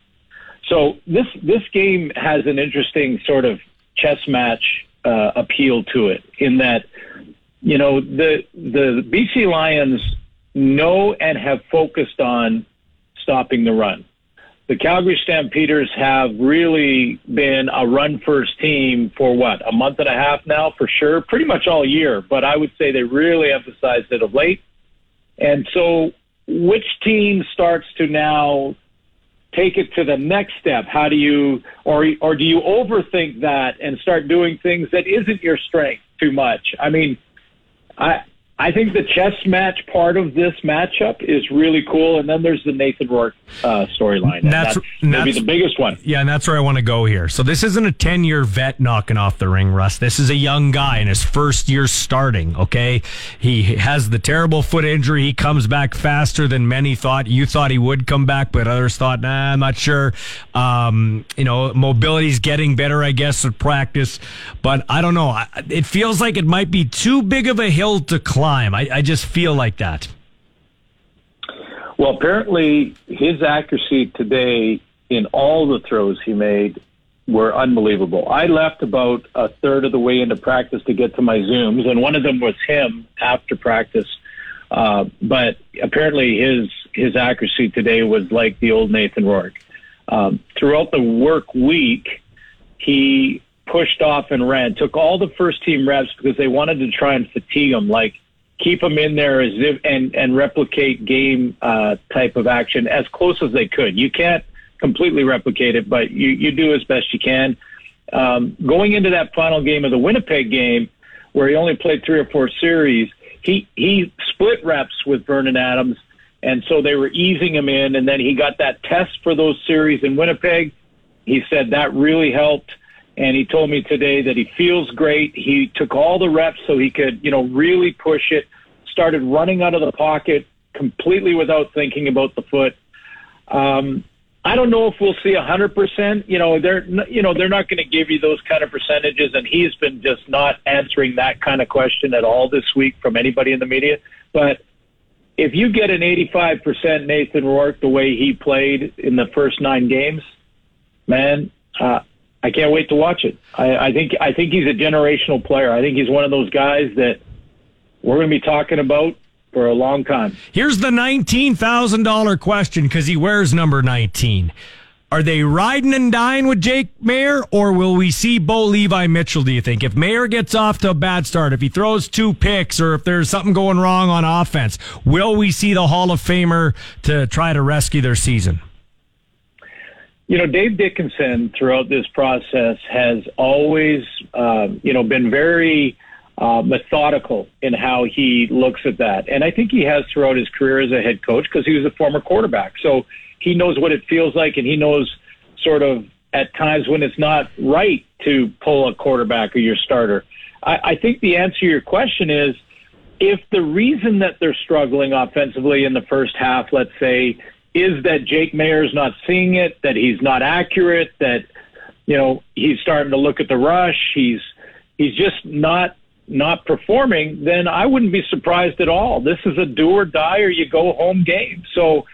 So this this game has an interesting sort of chess match uh, appeal to it, in that you know the the BC Lions know and have focused on stopping the run. The Calgary Stampeders have really been a run first team for what a month and a half now, for sure, pretty much all year. But I would say they really emphasized it of late. And so, which team starts to now take it to the next step? How do you, or or do you overthink that and start doing things that isn't your strength too much? I mean, I I think the chess match part of this matchup is really cool, and then there's the Nathan Rourke uh, storyline. That's- that's, maybe that's- the biggest one. Yeah, and that's where I want to go here. So this isn't a 10 year vet knocking off the ring, Russ. This is a young guy in his first year starting, okay? He has the terrible foot injury. He comes back faster than many thought. You thought he would come back, but others thought, nah, I'm not sure. Um, you know, mobility's getting better, I guess, at practice. But I don't know. It feels like it might be too big of a hill to climb. I, I just feel like that. Well, apparently his accuracy today in all the throws he made were unbelievable. I left about a third of the way into practice to get to my Zooms, and one of them was him after practice. Uh, but apparently his his accuracy today was like the old Nathan Rourke. Um, throughout the work week, he pushed off and ran, took all the first team reps because they wanted to try and fatigue him, like keep them in there as if and and replicate game uh, type of action as close as they could. You can't completely replicate it, but you you do as best you can. Um, going into that final game of the Winnipeg game, where he only played three or four series, he he split reps with Vernon Adams, and so they were easing him in, and then he got that test for those series in Winnipeg. He said that really helped and he told me today that he feels great. He took all the reps so he could, you know, really push it. Started running out of the pocket completely without thinking about the foot. Um, I don't know if we'll see a hundred percent. You know, they're you know they're not going to give you those kind of percentages, and he's been just not answering that kind of question at all this week from anybody in the media. But if you get an eighty-five percent Nathan Rourke the way he played in the first nine games, man, uh, I can't wait to watch it. I, I think I think he's a generational player. I think he's one of those guys that we're going to be talking about for a long time. Here's the $19,000 question because he wears number 19. Are they riding and dying with Jake Maier, or will we see Bo Levi Mitchell? Do you think if Mayer gets off to a bad start, if he throws two picks, or if there's something going wrong on offense, will we see the Hall of Famer to try to rescue their season? You know, Dave Dickenson throughout this process has always, uh, you know, been very uh, methodical in how he looks at that, and I think he has throughout his career as a head coach because he was a former quarterback. So he knows what it feels like, and he knows sort of at times when it's not right to pull a quarterback or your starter. I, I think the answer to your question is if the reason that they're struggling offensively in the first half, let's say, is that Jake Maier's not seeing it, that he's not accurate, that you know he's starting to look at the rush, he's he's just not not performing, then I wouldn't be surprised at all. This is a do or die or you go home game. So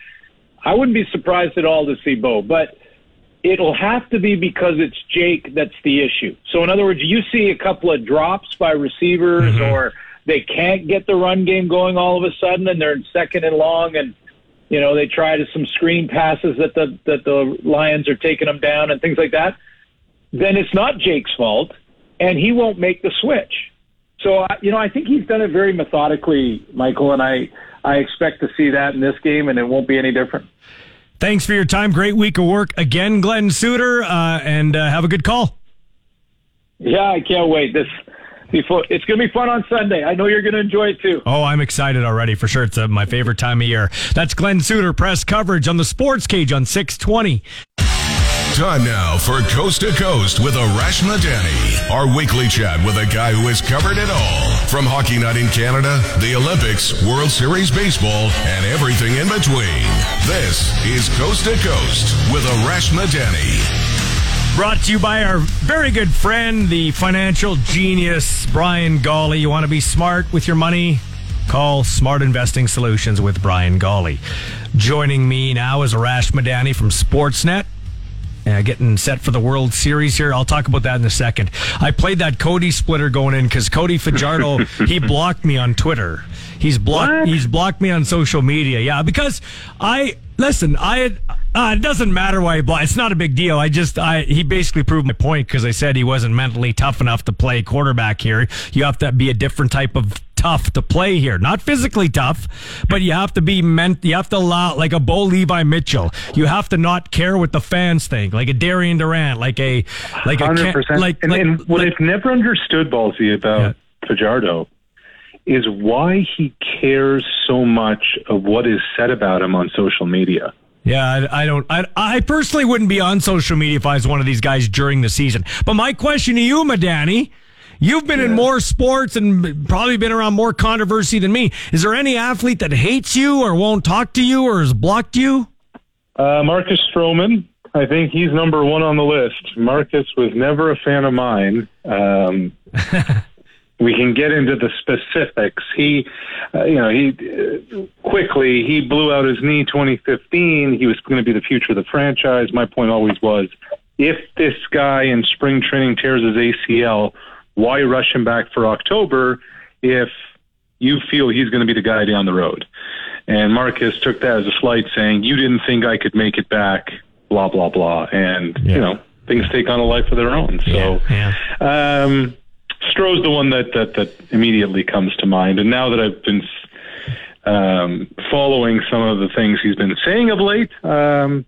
I wouldn't be surprised at all to see Bo, but it'll have to be because it's Jake that's the issue. So in other words, you see a couple of drops by receivers Mm-hmm. or they can't get the run game going all of a sudden and they're in second and long and you know they try to some screen passes that the that the Lions are taking them down and things like that. Then it's not Jake's fault and he won't make the switch. So I- you know I think he's done it very methodically, Michael, and I I expect to see that in this game and it won't be any different. Thanks for your time. Great week of work again, Glenn Suter, uh, and uh, have a good call. Yeah, I can't wait. This before it's going to be fun on Sunday. I know you're going to enjoy it too. Oh, I'm excited already for sure. It's uh, my favorite time of year. That's Glenn Suter, press coverage on the Sports Cage on 620. Time now for Coast to Coast with Arash Madani, our weekly chat with a guy who has covered it all. From Hockey Night in Canada, the Olympics, World Series Baseball, and everything in between. This is Coast to Coast with Arash Madani. Brought to you by our very good friend, the financial genius, Brian Gawley. You want to be smart with your money? Call Smart Investing Solutions with Brian Gawley. Joining me now is Arash Madani from Sportsnet. Uh, getting set for the World Series here. I'll talk about that in a second. I played that Cody splitter going in because Cody Fajardo he blocked me on Twitter. He's blocked. He's blocked me on social media. Yeah, because I listen. I had, uh, it doesn't matter why he blocked. It's not a big deal. I just I he basically proved my point because I said he wasn't mentally tough enough to play quarterback here. You have to be a different type of tough to play here. Not physically tough, but you have to be meant. You have to allow like a Bo Levi Mitchell. You have to not care what the fans think, like a Darian Durant, like a like a Hundred Ken- percent. like And, like, and what I've never understood, Ballsy, about Fajardo is why he cares so much of what is said about him on social media. Yeah, I, I don't. I, I personally wouldn't be on social media if I was one of these guys during the season. But my question to you, Madani, you've been in more sports and probably been around more controversy than me. Is there any athlete that hates you or won't talk to you or has blocked you? Uh, Marcus Stroman, I think he's number one on the list. Marcus was never a fan of mine. Um, we can get into the specifics. He, uh, you know, he uh, quickly he blew out his knee 2015. He was going to be the future of the franchise. My point always was, if this guy in spring training tears his ACL, why rush him back for October if you feel he's going to be the guy down the road? And Marcus took that as a slight, saying, "You didn't think I could make it back." Blah blah blah, and you know things take on a life of their own. So, um, Stroh's the one that, that that immediately comes to mind. And now that I've been um, following some of the things he's been saying of late, um,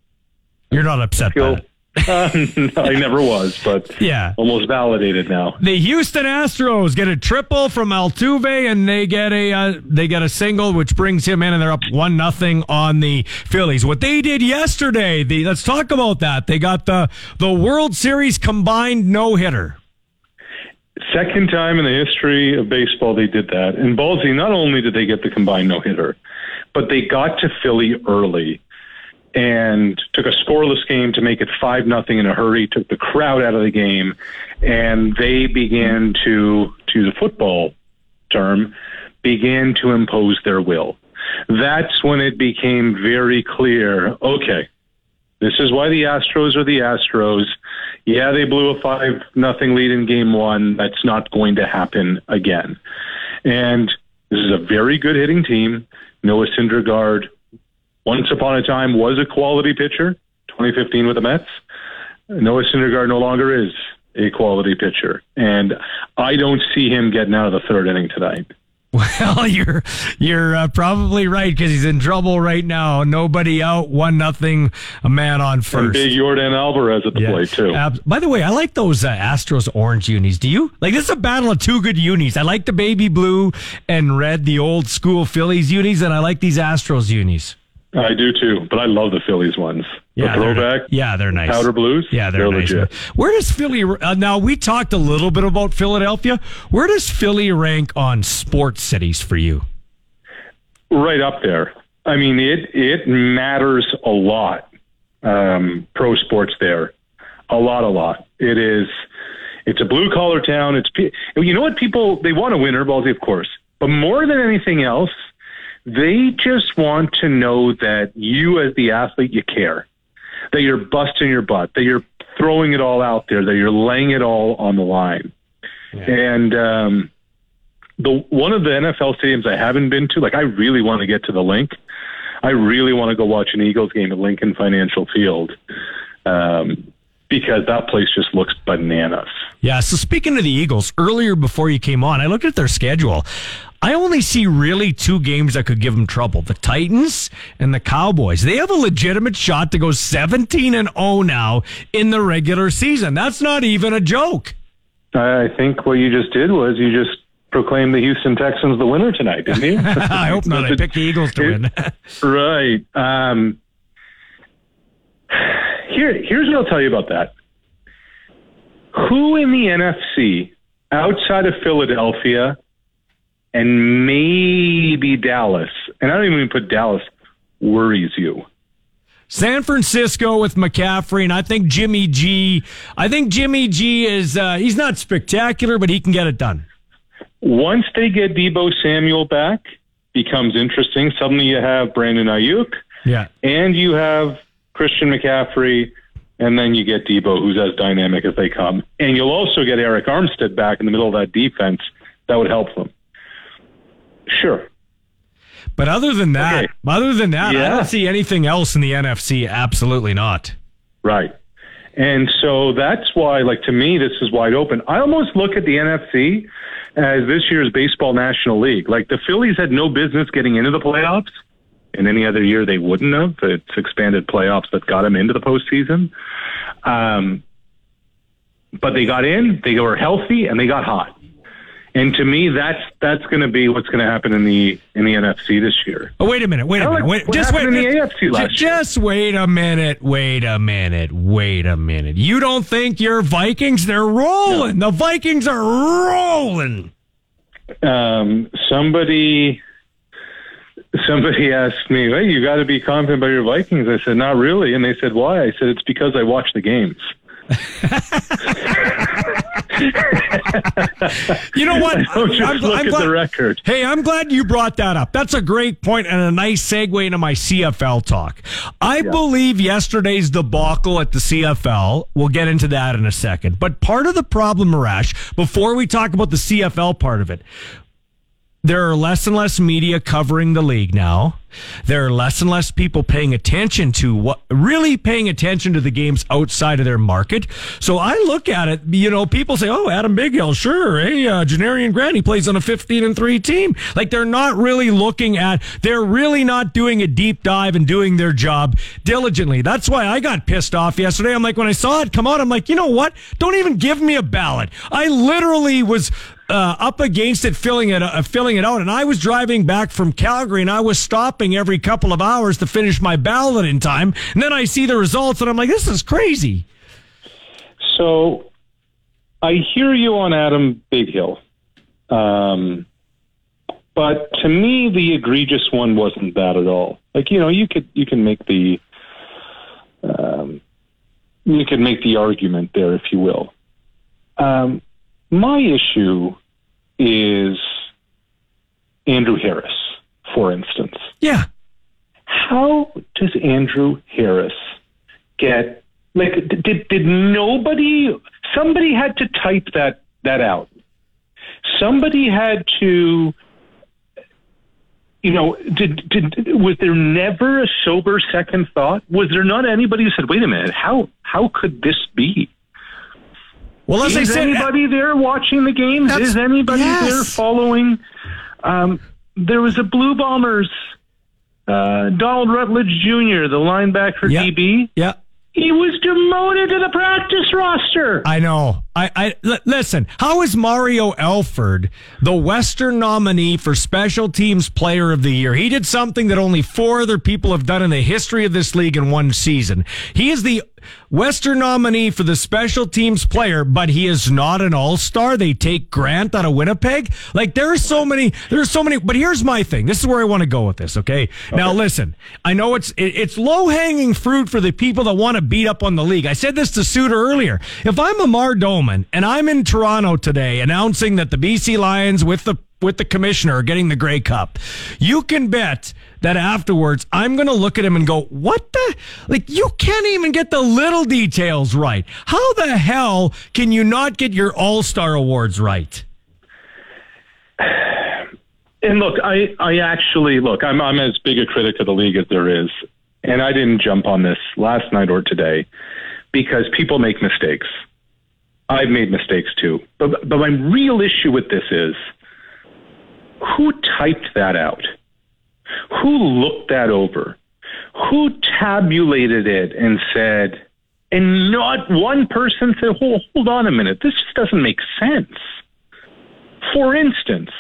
you're not upset. Feel, uh, no, I never was, but yeah, almost validated now. The Houston Astros get a triple from Altuve, and they get a uh, they get a single, which brings him in, and they're up one nothing on the Phillies. What they did yesterday, the let's talk about that. They got the the World Series combined no hitter. Second time in the history of baseball they did that. And Ballsy, not only did they get the combined no hitter, but they got to Philly early and took a scoreless game to make it five nothing in a hurry, took the crowd out of the game, and they began to, to a football term, began to impose their will. That's when it became very clear, okay, this is why the Astros are the Astros. Yeah, they blew a five nothing lead in game one. That's not going to happen again. And this is a very good hitting team. Noah Syndergaard, once upon a time, was a quality pitcher. 2015 with the Mets. Noah Syndergaard no longer is a quality pitcher, and I don't see him getting out of the third inning tonight. Well, you're you're uh, probably right because he's in trouble right now. Nobody out, one nothing, a man on And first. big Yordan Alvarez at the plate too. Ab- By the way, I like those uh, Astros orange unis. Do you? Like this is a battle of two good unis. I like the baby blue and red, the old school Phillies unis, and I like these Astros unis. I do too, but I love the Phillies ones. Yeah, the they're- throwback. yeah, they're nice. Powder blues. Yeah, they're, nice. legit. Where does Philly? Uh, now we talked a little bit about Philadelphia. Where does Philly rank on sports cities for you? right up there. I mean, it it matters a lot. Um, pro sports there, a lot, a lot. It is. It's a blue collar town. It's you know what people they want to win Ballsy, of course, but more than anything else, they just want to know that you as the athlete you care, that you're busting your butt, that you're throwing it all out there, that you're laying it all on the line, and. um the one of the NFL stadiums I haven't been to, like I really want to get to the link. I really want to go watch an Eagles game at Lincoln Financial Field um, because that place just looks bananas. Yeah. So speaking of the Eagles, earlier before you came on, I looked at their schedule. I only see really two games that could give them trouble: the Titans and the Cowboys. They have a legitimate shot to go 17 and 0 now in the regular season. That's not even a joke. I think what you just did was you just proclaimed the Houston Texans the winner tonight, didn't you? I hope not. I picked the Eagles to win. right. Um, here, here's what I'll tell you about that. Who in the NFC outside of Philadelphia and maybe Dallas, and I don't even put Dallas, worries you? San Francisco with McCaffrey, and I think Jimmy G. I think Jimmy G is uh, he's not spectacular, but he can get it done. Once they get Deebo Samuel back, becomes interesting. Suddenly you have Brandon Aiyuk, Yeah. and you have Christian McCaffrey, and then you get Deebo, who's as dynamic as they come. And you'll also get Arik Armstead back in the middle of that defense. That would help them. Sure. But other than that, other than that, I don't see anything else in the NFC. Absolutely not. Right. And so that's why, like, to me, this is wide open. I almost look at the NFC as this year's Baseball National League. Like, the Phillies had no business getting into the playoffs. In any other year, they wouldn't have. It's expanded playoffs that got them into the postseason. Um, but they got in, they were healthy, and they got hot. And to me, that's that's going to be what's going to happen in the in the NFC this year. Oh, wait a minute. Wait a minute. Wait, what just wait. in the just- AFC last ju- just wait a minute. Wait a minute. Wait a minute. You don't think your Vikings? They're rolling. The Vikings are rolling. um, somebody somebody asked me, "Hey, you got to be confident about your Vikings." I said, "Not really." And they said, "Why?" I said, "It's because I watch the games." You know what? Just look at the record. Hey, I'm glad you brought that up. That's a great point and a nice segue into my CFL talk. I believe yesterday's debacle at the CFL, we'll get into that in a second. But part of the problem, Marash, before we talk about the CFL part of it, there are less and less media covering the league now. There are less and less people paying attention to what, really paying attention to the games outside of their market. So I look at it, you know, people say, oh, Adam Bighill, sure. Hey, uh, Janarion Grant, he plays on a 15 and 3 team. Like they're not really looking at, they're really not doing a deep dive and doing their job diligently. That's why I got pissed off yesterday. I'm like, when I saw it come out, I'm like, you know what? Don't even give me a ballot. I literally was, uh, up against it, filling it, uh, filling it out. And I was driving back from Calgary, and I was stopping every couple of hours to finish my ballot in time. And then I see the results, and I'm like, this is crazy. So I hear you on Adam Bighill. Um, but to me, the egregious one wasn't that at all. Like you know, you could you can make the um, you could make the argument there, if you will. Um, my issue is Andrew Harris, for instance. Yeah. How does Andrew Harris get like did did nobody somebody had to type that that out. Somebody had to you know, did, did was there never a sober second thought? Was there not anybody who said, "Wait a minute, how how could this be?" Well, as is I said, anybody there watching the games? Is anybody yes. there following? Um, there was a Blue Bombers, uh, Donald Rutledge Jr., the linebacker DB. Yeah. He was demoted to the practice roster. I know. I, I listen. How is Mario Alford the Western nominee for Special Teams Player of the Year? He did something that only four other people have done in the history of this league in one season. He is the Western nominee for the Special Teams Player, but he is not an All Star. They take Grant out of Winnipeg. Like there are so many. There are so many. But here's my thing. This is where I want to go with this. Okay. Now listen. I know it's it, it's low hanging fruit for the people that want to beat up on the league. I said this to Suter earlier. If I'm Amar Doman and I'm in Toronto today announcing that the BC Lions with the with the commissioner getting the Grey Cup, you can bet that afterwards I'm going to look at him and go, "What the? Like you can't even get the little details right. How the hell can you not get your All Star awards right?" And look, I, I actually look. I'm I'm as big a critic of the league as there is, and I didn't jump on this last night or today because people make mistakes. I've made mistakes too, but but my real issue with this is who typed that out, who looked that over, who tabulated it and said, and not one person said, hold, hold on a minute, this just doesn't make sense. For instance,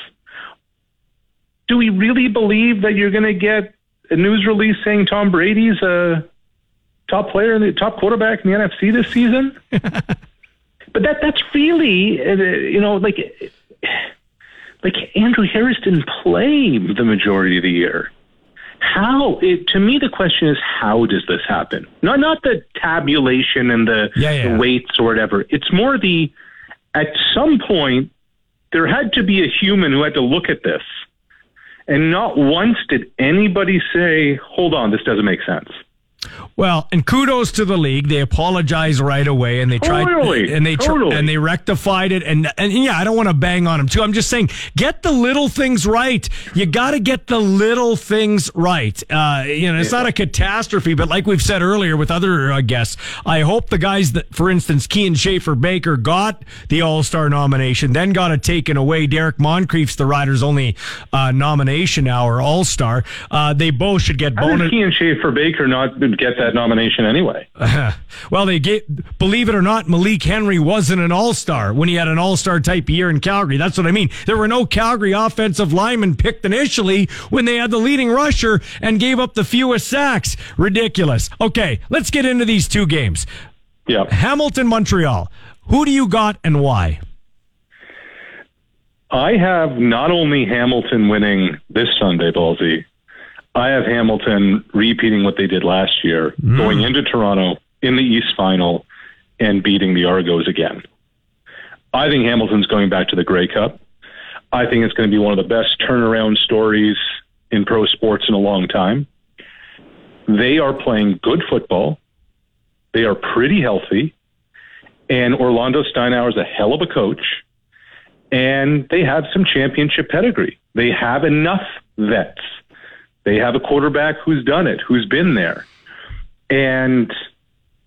do we really believe that you're going to get a news release saying Tom Brady's a top player, in the top quarterback in the NFC this season? but that that's really, uh, you know, like like Andrew Harris didn't play the majority of the year. How? It, to me, the question is how does this happen? Not not the tabulation and the, yeah the weights or whatever. It's more the at some point there had to be a human who had to look at this, and not once did anybody say, "Hold on, this doesn't make sense." Well, and kudos to the league. They apologized right away, and they tried Totally, and they tr- totally. and they rectified it. And and yeah, I don't want to bang on them too. I'm just saying, get the little things right. You got to get the little things right. Uh, you know, it's not a catastrophe, but like we've said earlier with other uh, guests, I hope the guys that, for instance, Kian Schaffer-Baker got the All Star nomination, then got it taken away. Derrick Moncrief's the Riders' only uh, nomination now or All Star. Uh, they both should get How bonus. Kian Schaffer-Baker not get that nomination anyway? well, they gave, believe it or not, Malik Henry wasn't an all star when he had an all star type year in Calgary. That's what I mean. There were no Calgary offensive linemen picked initially when they had the leading rusher and gave up the fewest sacks. Ridiculous. Okay, let's get into these two games. Yeah. Hamilton, Montreal. Who do you got and why? I have not only Hamilton winning this Sunday, Ballsy. I have Hamilton repeating what they did last year, mm. going into Toronto in the East Final and beating the Argos again. I think Hamilton's going back to the Grey Cup. I think it's going to be one of the best turnaround stories in pro sports in a long time. They are playing good football. They are pretty healthy. And Orlando Steinauer is a hell of a coach and they have some championship pedigree. They have enough vets. They have a quarterback who's done it, who's been there. And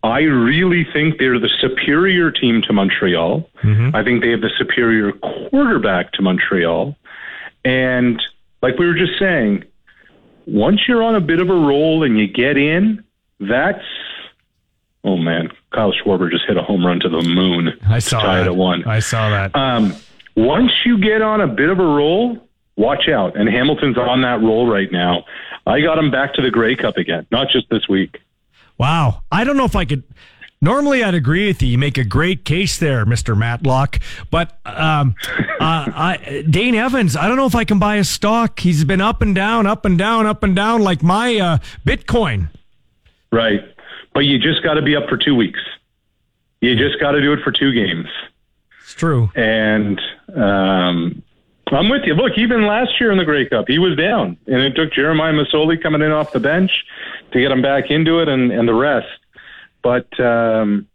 I really think they're the superior team to Montreal. I think they have the superior quarterback to Montreal. And like we were just saying, once you're on a bit of a roll and you get in, that's oh man, Kyle Schwarber just hit a home run to the moon. I saw to tie it that. at one. I saw that. Um, once you get on a bit of a roll, watch out. And Hamilton's on that roll right now. I got him back to the Grey Cup again, not just this week. Wow. I don't know if I could. Normally, I'd agree with you. You make a great case there, Mr. Matlock. But um, uh, I, Dane Evans, I don't know if I can buy a stock. He's been up and down, up and down, up and down, like my uh, Bitcoin. Right. But you just got to be up for two weeks. You just got to do it for two games. It's true. And um, I'm with you. Look, even last year in the Grey Cup, he was down, and it took Jeremiah Masoli coming in off the bench to get him back into it, and, and the rest. But um,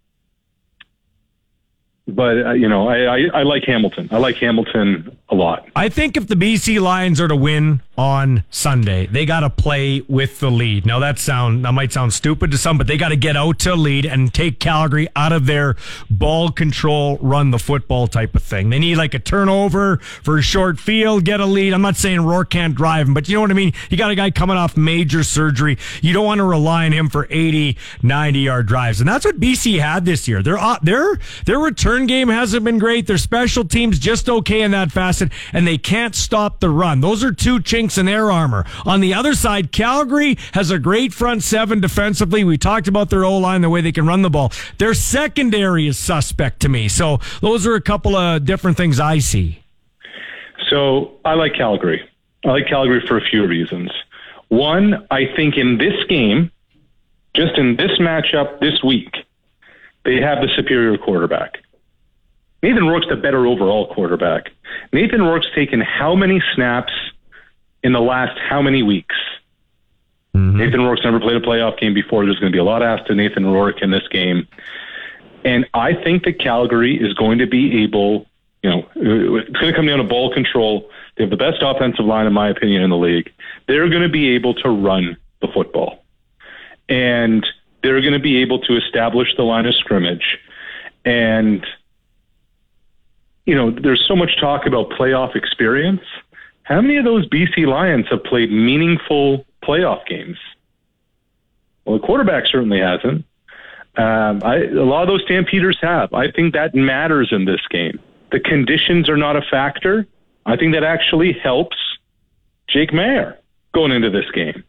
but uh, you know, I, I I like Hamilton. I like Hamilton a lot. I think if the BC Lions are to win on Sunday, they got to play with the lead. Now that sound that might sound stupid to some, but they got to get out to lead and take Calgary out of their ball control, run the football type of thing. They need like a turnover for a short field, get a lead. I'm not saying Rourke can't drive him, but you know what I mean? You got a guy coming off major surgery. You don't want to rely on him for 80, 90 yard drives. And that's what BC had this year. Their uh, their their return game hasn't been great. Their special teams just okay in that facet and they can't stop the run. Those are two chinks in their armor. On the other side, Calgary has a great front seven defensively. We talked about their O line, the way they can run the ball. Their secondary is suspect to me. So those are a couple of different things I see. So I like Calgary. I like Calgary for a few reasons. One, I think in this game, just in this matchup this week, they have the superior quarterback. Nathan Rourke's the better overall quarterback. Nathan Rourke's taken how many snaps in the last how many weeks? Mm-hmm. Nathan Rourke's never played a playoff game before. There's going to be a lot asked to Nathan Rourke in this game. And I think that Calgary is going to be able, you know, it's going to come down to ball control. They have the best offensive line, in my opinion, in the league. They're going to be able to run the football. And they're going to be able to establish the line of scrimmage. And, you know, there's so much talk about playoff experience. How many of those BC Lions have played meaningful playoff games? Well, the quarterback certainly hasn't. Um, I, a lot of those Stampeders have. I think that matters in this game. The conditions are not a factor. I think that actually helps Jake Maier going into this game.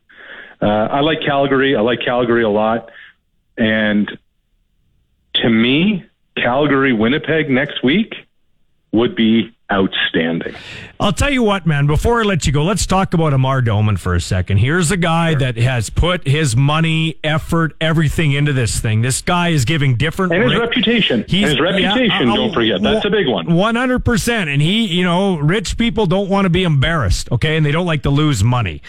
Uh, I like Calgary. I like Calgary a lot. And to me, Calgary Winnipeg next week would be outstanding. I'll tell you what, man, before I let you go, let's talk about Amar Doman for a second. Here's a guy that has put his money, effort, everything into this thing. This guy is giving different And his reputation. And his reputation, uh, don't forget. That's a big one. 100%. And he, you know, rich people don't want to be embarrassed, okay? And they don't like to lose money.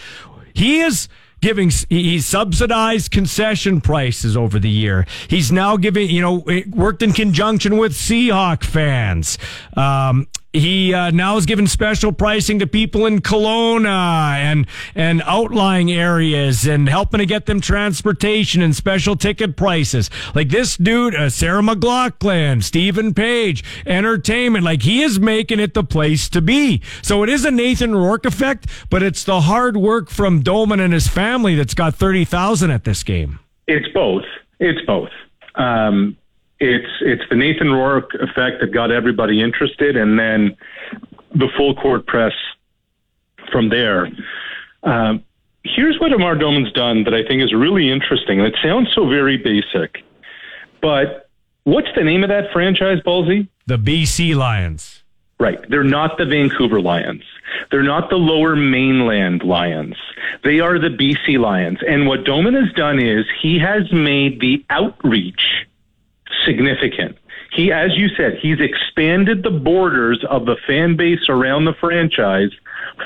He is giving he subsidized concession prices over the year. He's now giving, you know, worked in conjunction with Seahawk fans. Um, he uh, now is giving special pricing to people in Kelowna and and outlying areas and helping to get them transportation and special ticket prices. Like this dude, uh, Sarah McLachlan, Steven Page, entertainment. Like he is making it the place to be. So it is a Nathan Rourke effect, but it's the hard work from Doman and his family that's got thirty thousand at this game. It's both. It's both. Um, it's it's the Nathan Rourke effect that got everybody interested, and then the full court press from there. Um, here's what Amar Doman's done that I think is really interesting. It sounds so very basic, but what's the name of that franchise, Ballsy? The BC Lions. Right. They're not the Vancouver Lions. They're not the lower mainland Lions. They are the BC Lions. And what Doman has done is he has made the outreach significant. He, as you said, he's expanded the borders of the fan base around the franchise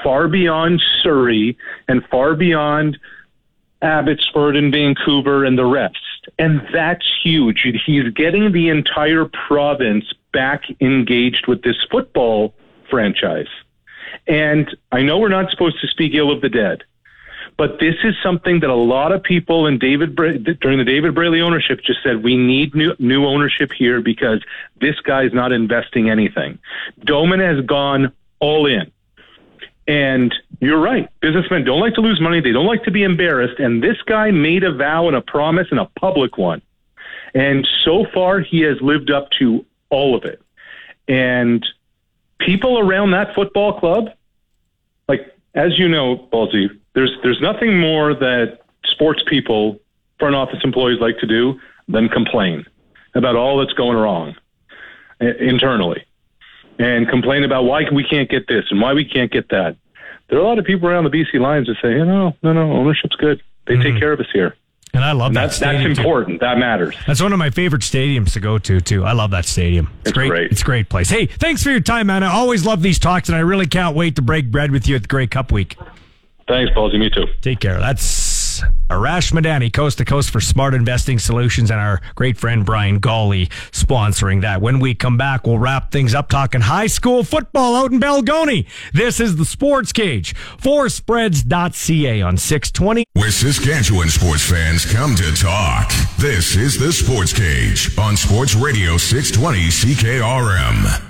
far beyond Surrey and far beyond Abbotsford and Vancouver and the rest. And that's huge. He's getting the entire province back engaged with this football franchise. And I know we're not supposed to speak ill of the dead, but this is something that a lot of people in David during the David Braley ownership just said we need new, new ownership here because this guy's not investing anything. Doman has gone all in. And you're right. Businessmen don't like to lose money. They don't like to be embarrassed. And this guy made a vow and a promise and a public one. And so far, he has lived up to all of it. And people around that football club, like, as you know, Ballsy, there's, there's nothing more that sports people, front office employees like to do than complain about all that's going wrong internally and complain about why we can't get this and why we can't get that. There are a lot of people around the BC Lions that say, you no, no, no, ownership's good. They take mm-hmm. care of us here. And I love And that that's that's stadium, too. important. That matters. That's one of my favorite stadiums to go to too. I love that stadium. It's, great. It's a great place. Hey, thanks for your time, man. I always love these talks, and I really can't wait to break bread with you at the Grey Cup week. Thanks, Ballsy. Me too. Take care. That's Arash Madani, coast to coast for smart investing solutions, and our great friend Brian Gawley sponsoring that. When we come back, we'll wrap things up talking high school football out in Balgonie. This is the Sports Cage for spreads.ca on 620. Where Saskatchewan sports fans come to talk. This is the Sports Cage on Sports Radio 620 CKRM.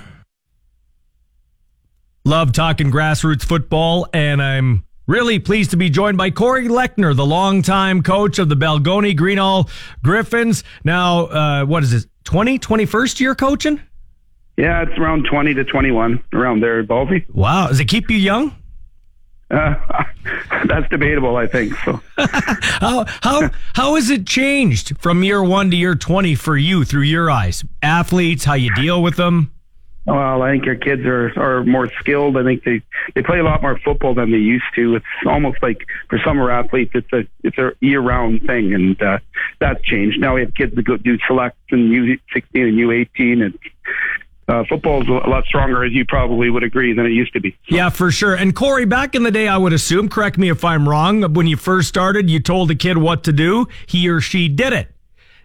Love talking grassroots football, and I'm really pleased to be joined by Corey Lechner, the longtime coach of the Balgonie Greenall Griffins. Now, uh, what is this, 20, 21st year coaching? Yeah, it's around 20 to 21, around there, Baldy. Wow. Does it keep you young? Uh, that's debatable, I think. So, how how how has it changed from year one to year twenty for you through your eyes? Athletes, how you deal with them? Well, I think our kids are are more skilled. I think they they play a lot more football than they used to. It's almost like for summer athletes, it's a it's a year round thing, and uh, that's changed. Now we have kids that go do select and U sixteen and U eighteen, and uh, football is a lot stronger, as you probably would agree, than it used to be. Yeah, for sure. And Corey, back in the day, I would assume, correct me if I'm wrong, when you first started, you told a kid what to do, he or she did it.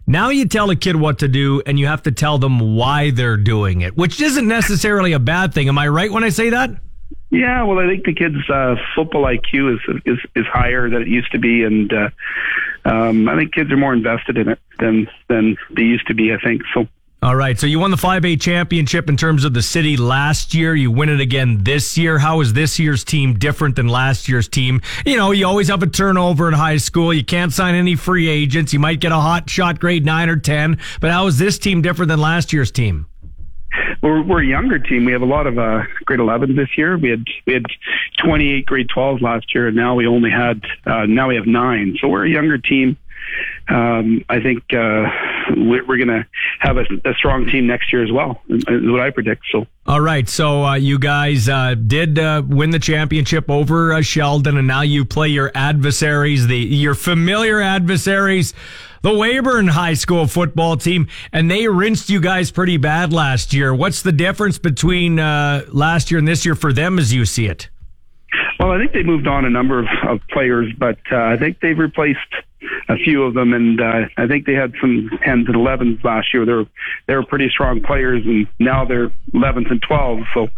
Now you tell a kid what to do and you have to tell them why they're doing it, which isn't necessarily a bad thing. Am I right when I say that? Yeah, well, I think the kids' uh, football IQ is, is is higher than it used to be, and uh, um, I think kids are more invested in it than than they used to be. I think so. All right. So you won the 5A championship in terms of the city last year. You win it again this year. How is this year's team different than last year's team? You know, you always have a turnover in high school. You can't sign any free agents. You might get a hot shot grade nine or 10. But how is this team different than last year's team? We're, we're a younger team. We have a lot of uh, grade 11s this year. We had we had 28 grade 12s last year, and now we only had uh, now we have nine. So we're a younger team. Um, I think uh, we're, we're going to have a, a, strong team next year as well. Is what I predict. So. All right. So uh, you guys uh, did uh, win the championship over uh, Sheldon, and now you play your adversaries, the your familiar adversaries, the Weyburn High School football team, and they rinsed you guys pretty bad last year. What's the difference between uh, last year and this year for them, as you see it? Well, I think they moved on a number of, of players, but I think they've replaced a few of them, and uh, I think they had some tens and elevens last year. They were they were pretty strong players, and now they're elevens and twelves. So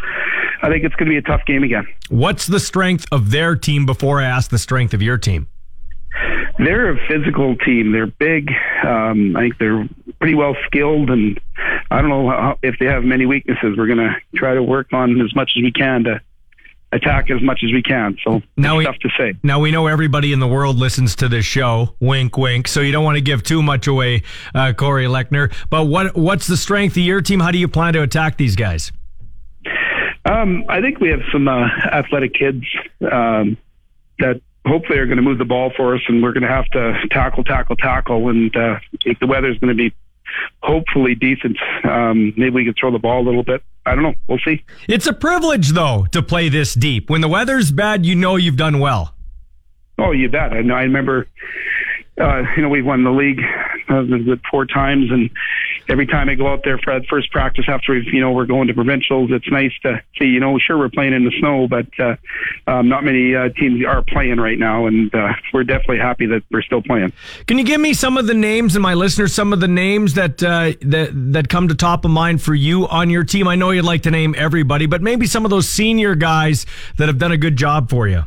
I think it's going to be a tough game again. What's the strength of their team? Before I ask the strength of your team. They're a physical team. They're big. Um, I think they're pretty well skilled, and I don't know how, if they have many weaknesses. We're going to try to work on as much as we can to attack as much as we can. So now we, tough to say. Now we know everybody in the world listens to this show. Wink, wink. So you don't want to give too much away, uh, Corey Lechner. But what what's the strength of your team? How do you plan to attack these guys? Um, I think we have some uh, athletic kids um, that hopefully are going to move the ball for us, and we're going to have to tackle, tackle, tackle. And uh, if the weather's going to be hopefully decent. Um, maybe we can throw the ball a little bit. I don't know. We'll see. It's a privilege, though, to play this deep. When the weather's bad, you know you've done well. Oh, you bet. I know. I remember. Uh, you know, we've won the league uh, four times, and every time I go out there for that first practice after we, you know, we're going to provincials, it's nice to see, you know, sure we're playing in the snow, but uh, um, not many uh, teams are playing right now, and uh, we're definitely happy that we're still playing. Can you give me some of the names and my listeners, some of the names that uh, that that come to top of mind for you on your team? I know you'd like to name everybody, but maybe some of those senior guys that have done a good job for you.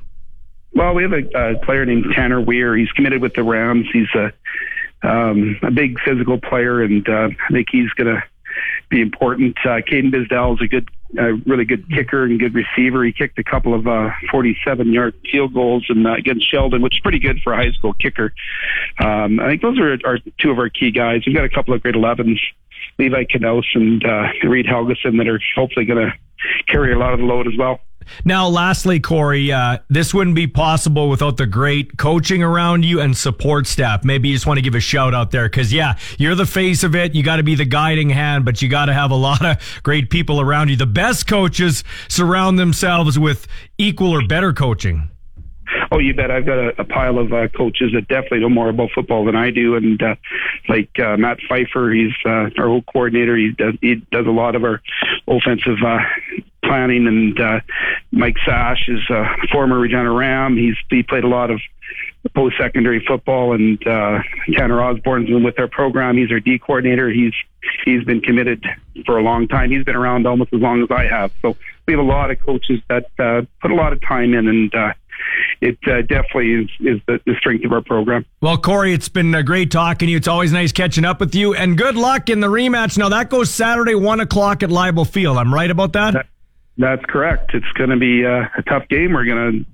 Well, we have a, a player named Tanner Weir. He's committed with the Rams. He's a um, a big physical player, and uh, I think he's going to be important. Uh, Caden Bizdell is a good, uh, really good kicker and good receiver. He kicked a couple of uh, 47-yard field goals and uh, against Sheldon, which is pretty good for a high school kicker. Um, I think those are, are two of our key guys. We've got a couple of grade 11s, Levi Knos and uh, Reed Helgeson, that are hopefully going to carry a lot of the load as well. Now, lastly, Corey, uh, this wouldn't be possible without the great coaching around you and support staff. Maybe you just want to give a shout out there because, yeah, you're the face of it. You got to be the guiding hand, but you got to have a lot of great people around you. The best coaches surround themselves with equal or better coaching. Oh, you bet. I've got a, a pile of uh, coaches that definitely know more about football than I do, and uh, like uh, Matt Pfeiffer, he's uh, our whole coordinator. He does he does a lot of our offensive uh, planning. And uh, Mike Sash is a former Regina Ram. He's he played a lot of post secondary football, and uh, Tanner Osborne's been with our program. He's our D coordinator. He's he's been committed for a long time. He's been around almost as long as I have. So we have a lot of coaches that uh, put a lot of time in, and uh, it uh, definitely is is the, the strength of our program. Well, Corey, it's been uh, great talking to you. It's always nice catching up with you, and good luck in the rematch. Now that goes Saturday, one o'clock at Leibel Field. I'm right about that. That's correct. It's going to be uh, a tough game. We're going to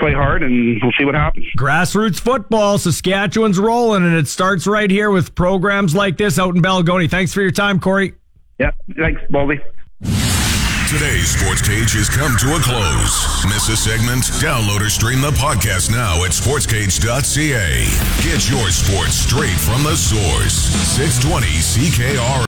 play hard, and we'll see what happens. Grassroots football, Saskatchewan's rolling, and it starts right here with programs like this out in Balgonie. Thanks for your time, Corey. Yeah, thanks, Baldy. Today's sports cage has come to a close. Miss a segment? Download or stream the podcast now at sportscage.ca. Get your sports straight from the source. 620 CKR.